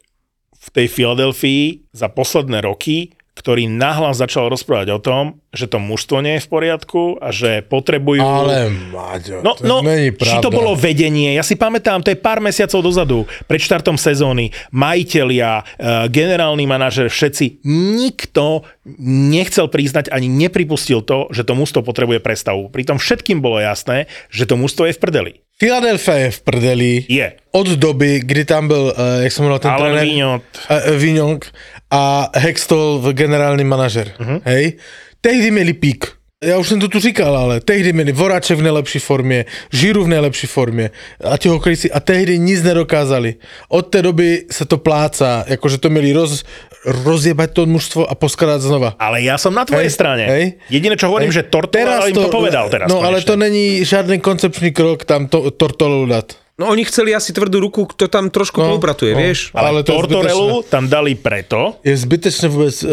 v tej Filadelfii za posledné roky, ktorý nahlas začal rozprávať o tom, že to mužstvo nie je v poriadku a že potrebujú... Ale Maďo, No, to no není či pravda. to bolo vedenie, ja si pamätám, to je pár mesiacov dozadu, pred štartom sezóny, majitelia, eh, generálny manažer, všetci, nikto nechcel priznať ani nepripustil to, že to mužstvo potrebuje prestavu. Pritom všetkým bolo jasné, že to mužstvo je v prdeli. Philadelphia je v prdeli Je. od doby, kdy tam byl, uh, jak se jmenoval ten Ale? Vigneault. Uh, a Hextol v generální manažer. Uh-huh. Hej? Tehdy měli pík. Já už jsem to tu říkal, ale tehdy měli Voráček v nejlepší formě, Žiru v nejlepší formě a ti hokejci a tehdy nic nedokázali. Od té doby se to plácá, jakože to měli roz, rozjebať to mužstvo a poskladat znova. Ale ja som na tvojej Hej, strane. hej. Jediné, čo hovorím, Hej. že Tortola im to povedal teraz. No ale konečne. to není žádný koncepčný krok tam to, Tortolu dát. No oni chceli asi tvrdú ruku, kto tam trošku No, poupratuje, no. vieš? Ale, ale to je Tortorelu tam dali preto, Je zbytečné vůbec uh,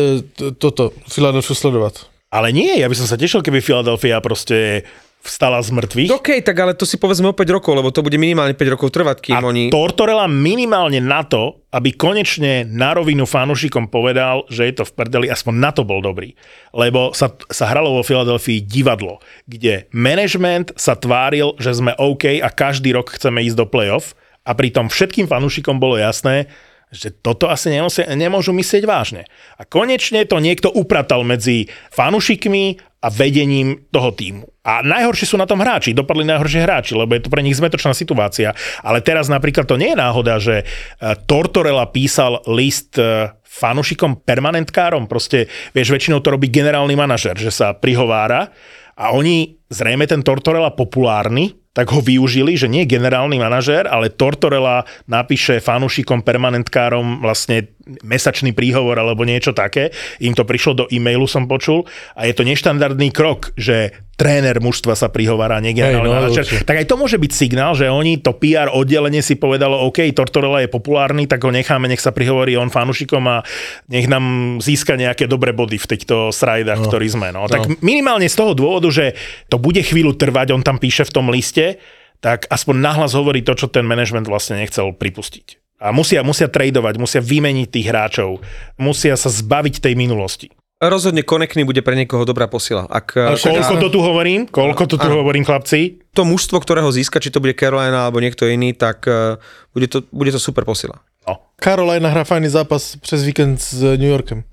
toto Philadelphia sledovat. ale nie, ja by som sa tešil, keby Philadelphia proste vstala z mŕtvych. OK, tak ale to si povedzme o 5 rokov, lebo to bude minimálne 5 rokov trvať, kým A oni... Tortorella minimálne na to, aby konečne na rovinu fanúšikom povedal, že je to v prdeli, aspoň na to bol dobrý. Lebo sa, sa hralo vo Filadelfii divadlo, kde management sa tváril, že sme OK a každý rok chceme ísť do playoff a pritom všetkým fanúšikom bolo jasné, že toto asi nemusia, nemôžu myslieť vážne. A konečne to niekto upratal medzi fanúšikmi a vedením toho týmu. A najhoršie sú na tom hráči, dopadli najhoršie hráči, lebo je to pre nich zmetočná situácia. Ale teraz napríklad to nie je náhoda, že eh, Tortorella písal list eh, fanúšikom permanentkárom, proste, vieš, väčšinou to robí generálny manažer, že sa prihovára a oni, zrejme ten Tortorella populárny, tak ho využili, že nie generálny manažér, ale Tortorella napíše fanúšikom, permanentkárom vlastne mesačný príhovor alebo niečo také. Im to prišlo do e-mailu, som počul. A je to neštandardný krok, že tréner mužstva sa prihovára, nie generálny Hej, no. Tak aj to môže byť signál, že oni, to PR oddelenie si povedalo, OK, Tortorella je populárny, tak ho necháme, nech sa prihovorí on fanúšikom a nech nám získa nejaké dobré body v týchto srajdách, no. ktorí sme. No. Tak minimálne z toho dôvodu, že to bude chvíľu trvať, on tam píše v tom liste, tak aspoň nahlas hovorí to, čo ten management vlastne nechcel pripustiť. A musia, musia tradovať, musia vymeniť tých hráčov, musia sa zbaviť tej minulosti. Rozhodne Konekný bude pre niekoho dobrá posila. Ak, Ale však- Koľko to tu hovorím? Koľko to tu Áno. hovorím, chlapci? to mužstvo, ktorého získa, či to bude Carolina alebo niekto iný, tak eh, bude to, bude to super posila. No, Carolina hrá fajný zápas přes víkend s New Yorkem.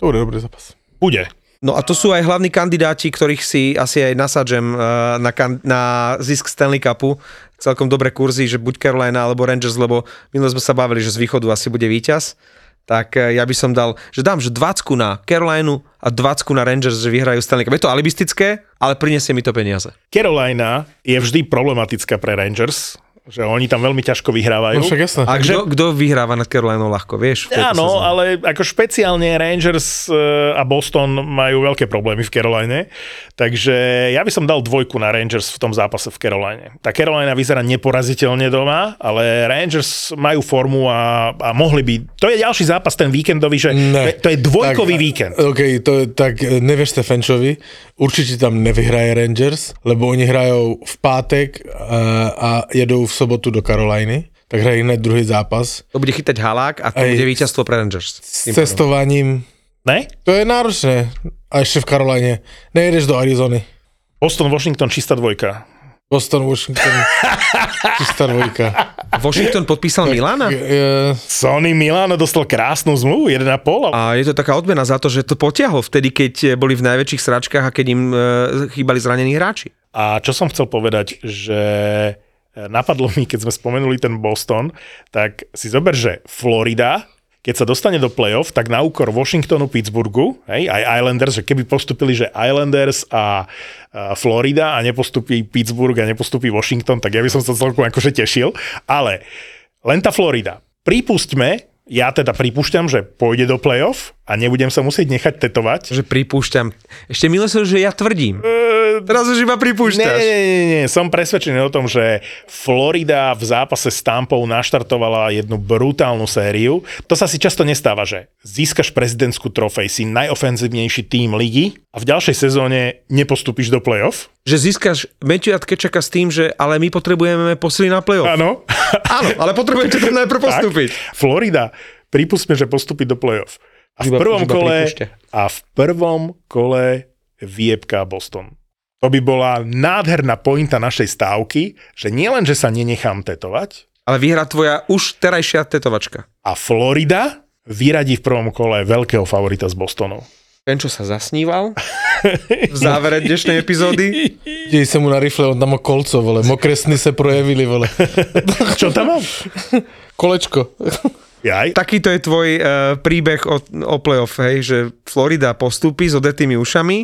To bude dobrý zápas. bude. No a to sú aj hlavní kandidáti, ktorých si asi aj nasadžem eh, na, kan- na zisk Stanley Cupu. Celkom dobré kurzy, že buď Carolina alebo Rangers, lebo minule sme sa bavili, že z východu asi bude víťaz. Tak eh, ja by som dal, že dám, že 20 na Carolinu a 20 na Rangers, že vyhrajú Stanley Cup. Je to alibistické, ale prinesie mi to peniaze. Carolina je vždy problematická pre Rangers, že oni tam veľmi ťažko vyhrávajú. No však jasné. A kto, kto vyhráva nad Carolinou ľahko, vieš? Áno, sezóne? ale ako špeciálne Rangers e, a Boston majú veľké problémy v Caroline, takže ja by som dal dvojku na Rangers v tom zápase v Caroline. Tá Carolina vyzerá neporaziteľne doma, ale Rangers majú formu a, a mohli by... To je ďalší zápas, ten víkendový, že Ne. to je dvojkový tak, víkend. OK, to je, tak e, nevěřte Fenčovi, určitě tam nevyhraje Rangers, lebo oni hrajou v pátek a, a jedou v sobotu do Caroliny, tak hrají hned druhý zápas. To bude chytať halák a to Aj bude víťazstvo pre Rangers. S cestovaním, Ne? to je náročné. A ještě v Karolajně. Nejedeš do Arizony. Boston, Washington, čistá dvojka. Boston, Washington, čistá dvojka. Washington podpísal Milana? E, Sony Milano dostal krásnu zmluvu, 1,5. A... A je to taká odmena za to, že to potiahol vtedy, keď boli v najväčších sračkách a keď im e, chýbali zranení hráči. A čo som chcel povedať, že napadlo mi, keď sme spomenuli ten Boston, tak si zober, že Florida, keď sa dostane do playoff, tak na úkor Washingtonu, Pittsburghu, hej, aj Islanders, že keby postupili, že Islanders a, a Florida a nepostupí Pittsburgh a nepostupí Washington, tak ja by som sa celkom akože tešil. Ale len tá Florida. Pripustme, ja teda pripúšťam, že pôjde do playoff a nebudem sa musieť nechať tetovať. Že pripúšťam. Ešte milé som, že ja tvrdím. E, Teraz už iba pripúšťaš. nie, nie, nie, som presvedčený o tom, že Florida v zápase s Tampou naštartovala jednu brutálnu sériu. To sa si často nestáva, že získaš prezidentskú trofej, si najofenzívnejší tým ligy a v ďalšej sezóne nepostupíš do playoff. Že získaš Matthew Kečaka s tým, že ale my potrebujeme posily na play-off. Áno. Áno, ale potrebujete tam najprv postúpiť. Tak, Florida, pripustme, že postupí do playoff. A v prvom kole, a v prvom kole vyjebká Boston. To by bola nádherná pointa našej stávky, že nielen, že sa nenechám tetovať, Ale vyhrá tvoja už terajšia tetovačka. a Florida vyradí v prvom kole veľkého favorita z Bostonu. Ten, čo sa zasníval v závere dnešnej epizódy. Dej se mu na rifle, on tam má kolco, vole. Mokré sny se projevili, vole. Čo tam mám? Kolečko. Jaj? Takýto je tvoj uh, príbeh o, o playoff, hej, že Florida postúpi s odetými ušami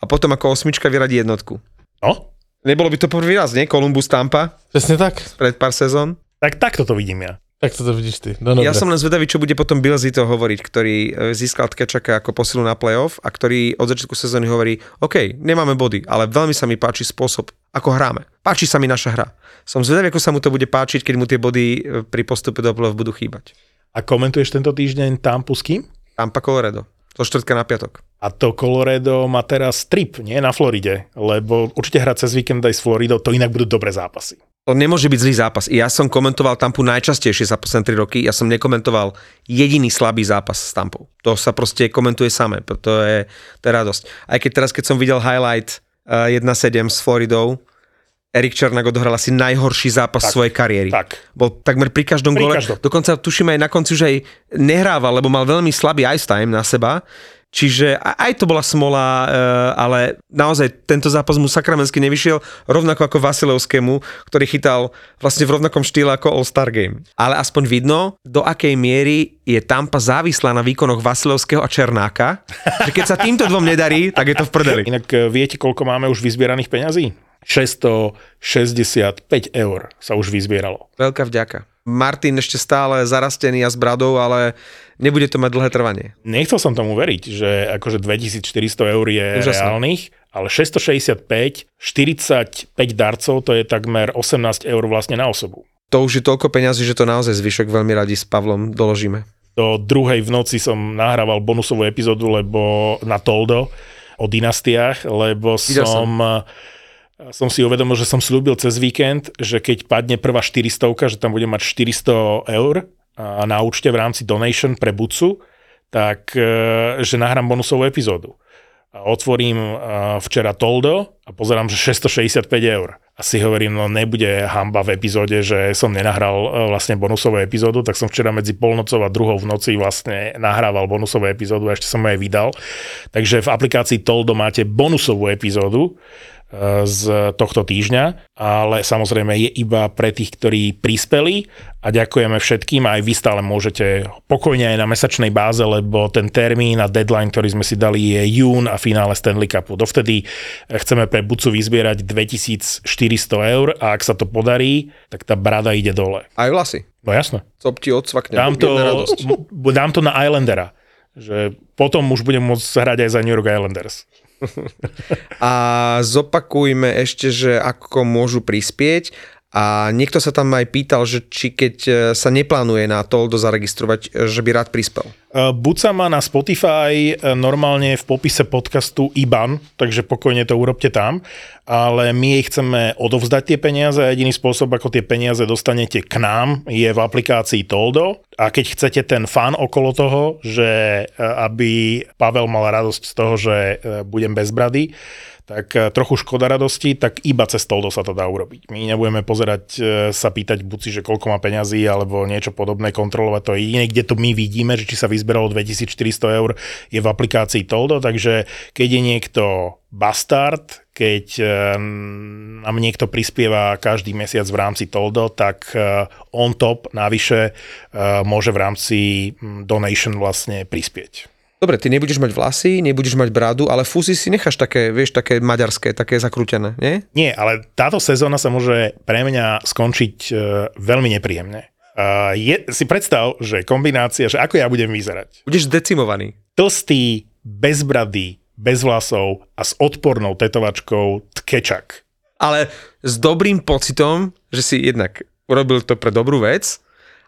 a potom ako osmička vyradí jednotku. No, Nebolo by to prvý raz, nie? Columbus Tampa Přesně tak. pred pár sezón. tak takto to vidím ja. Tak to, to vidíš ty. No. Ja som len zvedavý, čo bude potom Bill Zito hovoriť, ktorý e, získal Tkečaka ako posilu na playoff a ktorý od začiatku sezóny hovorí, OK, nemáme body, ale veľmi sa mi páči spôsob, ako hráme. Páči sa mi naša hra. Som zvedavý, ako sa mu to bude páčiť, keď mu tie body e, pri postupe do playoff budú chýbať. A komentuješ tento týždeň Tampu s kým? Tampa Colorado. Zo štvrtka na piatok. A to Colorado má teraz trip, nie na Floride, lebo určite hrať cez víkend aj s Floridou, to inak budú dobré zápasy. To nemôže byť zlý zápas. Ja som komentoval Tampu najčastejšie za posledné 3 roky. Ja som nekomentoval jediný slabý zápas s Tampou. To sa proste komentuje samé. To je, to je radosť. Aj keď teraz, keď som videl highlight uh, 1-7 s Floridou, Erik Černák odohral asi najhorší zápas Tak, svojej kariéry. tak. Bol takmer pri každom Pri gole. každom. Dokonca tuším aj na konci už aj nehrával, lebo mal veľmi slabý ice time na seba. Čiže aj to bola smola, eh, ale naozaj tento zápas mu sakramensky nevyšiel, rovnako ako Vasilevskému, ktorý chytal vlastne v rovnakom štýle ako All-Star Game. Ale aspoň vidno, do akej miery je Tampa závislá na výkonoch Vasilevského a Černáka, že keď sa týmto dvom nedarí, tak je to v prdeli. Inak e, viete, koľko máme už vyzbieraných peňazí? 665 eur sa už vyzbieralo. Veľká vďaka. Martin ešte stále zarastený a s bradou, ale nebude to mať dlhé trvanie. Nechcel som tomu veriť, že akože 2400 eur je Úžasné. reálnych, ale 665, 45 darcov, to je takmer 18 eur vlastne na osobu. To už je toľko peňazí, že to naozaj zvyšok veľmi radi s Pavlom doložíme. Do druhej v noci som nahrával bonusovú epizódu, lebo na Toldo o dynastiách, lebo Videl som, som si uvedomil, že som slúbil cez víkend, že keď padne prvá 400, že tam budem mať 400 eur na účte v rámci donation pre Bucu, tak e, že nahrám bonusovú epizódu. Otvorím e, včera Toldo a pozerám, že 665 eur. A si hovorím, no nebude hamba v epizóde, že som nenahral e, vlastne bonusovú epizódu, tak som včera medzi polnocou a druhou v noci vlastne nahrával bonusovú epizódu a ešte som ju aj vydal. Takže v aplikácii Toldo máte bonusovú epizódu, z tohto týždňa, ale samozrejme je iba pre tých, ktorí prispeli a ďakujeme všetkým. Aj vy stále môžete pokojne aj na mesačnej báze, lebo ten termín a deadline, ktorý sme si dali je jún a finále Stanley Cupu. Dovtedy chceme pre Bucu vyzbierať 2400 eur a ak sa to podarí, tak tá brada ide dole. Aj vlasy. No jasné. Cop ti odsvakne. Dám to, dám to na Islandera že potom už budem môcť hrať aj za New York Islanders. A zopakujme ešte, že ako môžu prispieť a niekto sa tam aj pýtal, že či keď e, sa neplánuje na Toldo zaregistrovať, e, že by rád prispel. E, Buca má na Spotify normálne v popise podcastu IBAN, takže pokojne to urobte tam, ale my jej chceme odovzdať tie peniaze a jediný spôsob, ako tie peniaze dostanete k nám, je v aplikácii Toldo a keď chcete ten fan okolo toho, že aby Pavel mal radosť z toho, že budem bezbrady, tak e, trochu škoda radosti, tak iba cez Toldo sa to dá urobiť. My nebudeme pozerať, e, sa pýtať buci, že koľko má peňazí alebo niečo podobné, kontrolovať to iné, kde to my vidíme, že či sa vyzberalo 2400 eur, je v aplikácii Toldo, takže keď je niekto bastard, keď e, nám niekto prispieva každý mesiac v rámci Toldo, tak on top navyše môže v rámci donation vlastne prispieť. Dobre, ty nebudeš mať vlasy, nebudeš mať bradu, ale fúzy si necháš také, vieš, také maďarské, také zakrútené, nie? Nie, ale táto sezóna sa môže pre mňa skončiť uh, veľmi nepríjemne. Uh, je, si predstav, že kombinácia, že ako ja budem vyzerať. Budeš decimovaný. Tlstý, bez brady, bez vlasov a s odpornou tetovačkou tkečak. Ale s dobrým pocitom, že si jednak urobil to pre dobrú vec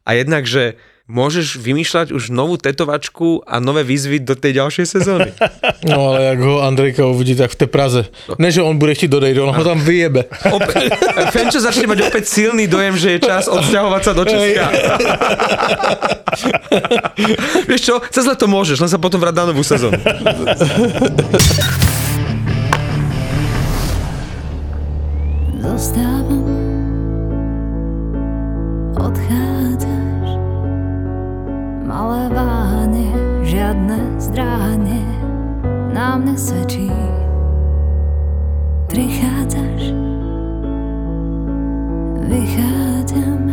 a jednak, že môžeš vymýšľať už novú tetovačku a nové výzvy do tej ďalšej sezóny. No ale ak ho Andrejka uvidí, tak v tej Praze. No. Ne, že on bude chtít dodejť, on ho tam vyjebe. Opäť, Fenčo začne mať opäť silný dojem, že je čas odsťahovať sa do Česka. Vieš čo, cez leto môžeš, len sa potom vrať na novú sezónu. Zostávam, Malé váhanie, žiadne zdráhanie nám nesvedčí. Prichádzaš, vychádzam,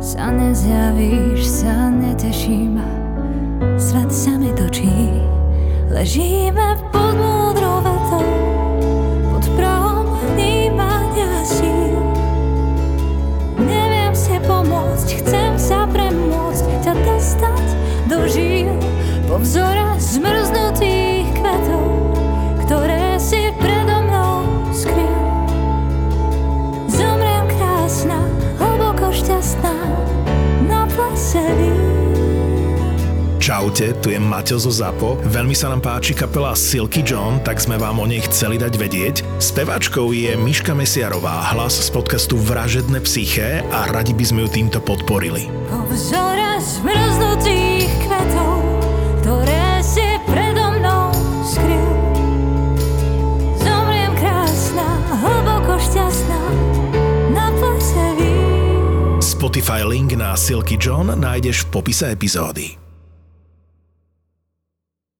sa nezjavíš, sa neteším, svet sa mi točí, ležíme v podmúdrou vetou, pod prahom vnímania síl. Neviem si pomôcť, chcem sa ťa dostať do žíl po vzore zmrznutých kvetov, ktoré si predo mnou skryl. Zomriem krásna, hlboko šťastná, na plese Čaute, tu je Maťo zo ZAPO. Veľmi sa nám páči kapela Silky John, tak sme vám o nej chceli dať vedieť. Spevačkou je Miška Mesiarová, hlas z podcastu Vražedné psyché a radi by sme ju týmto podporili. Po vzore ktoré si predo mnou skryl. Zomriem krásna, šťastná, na Spotify link na Silky John nájdeš v popise epizódy.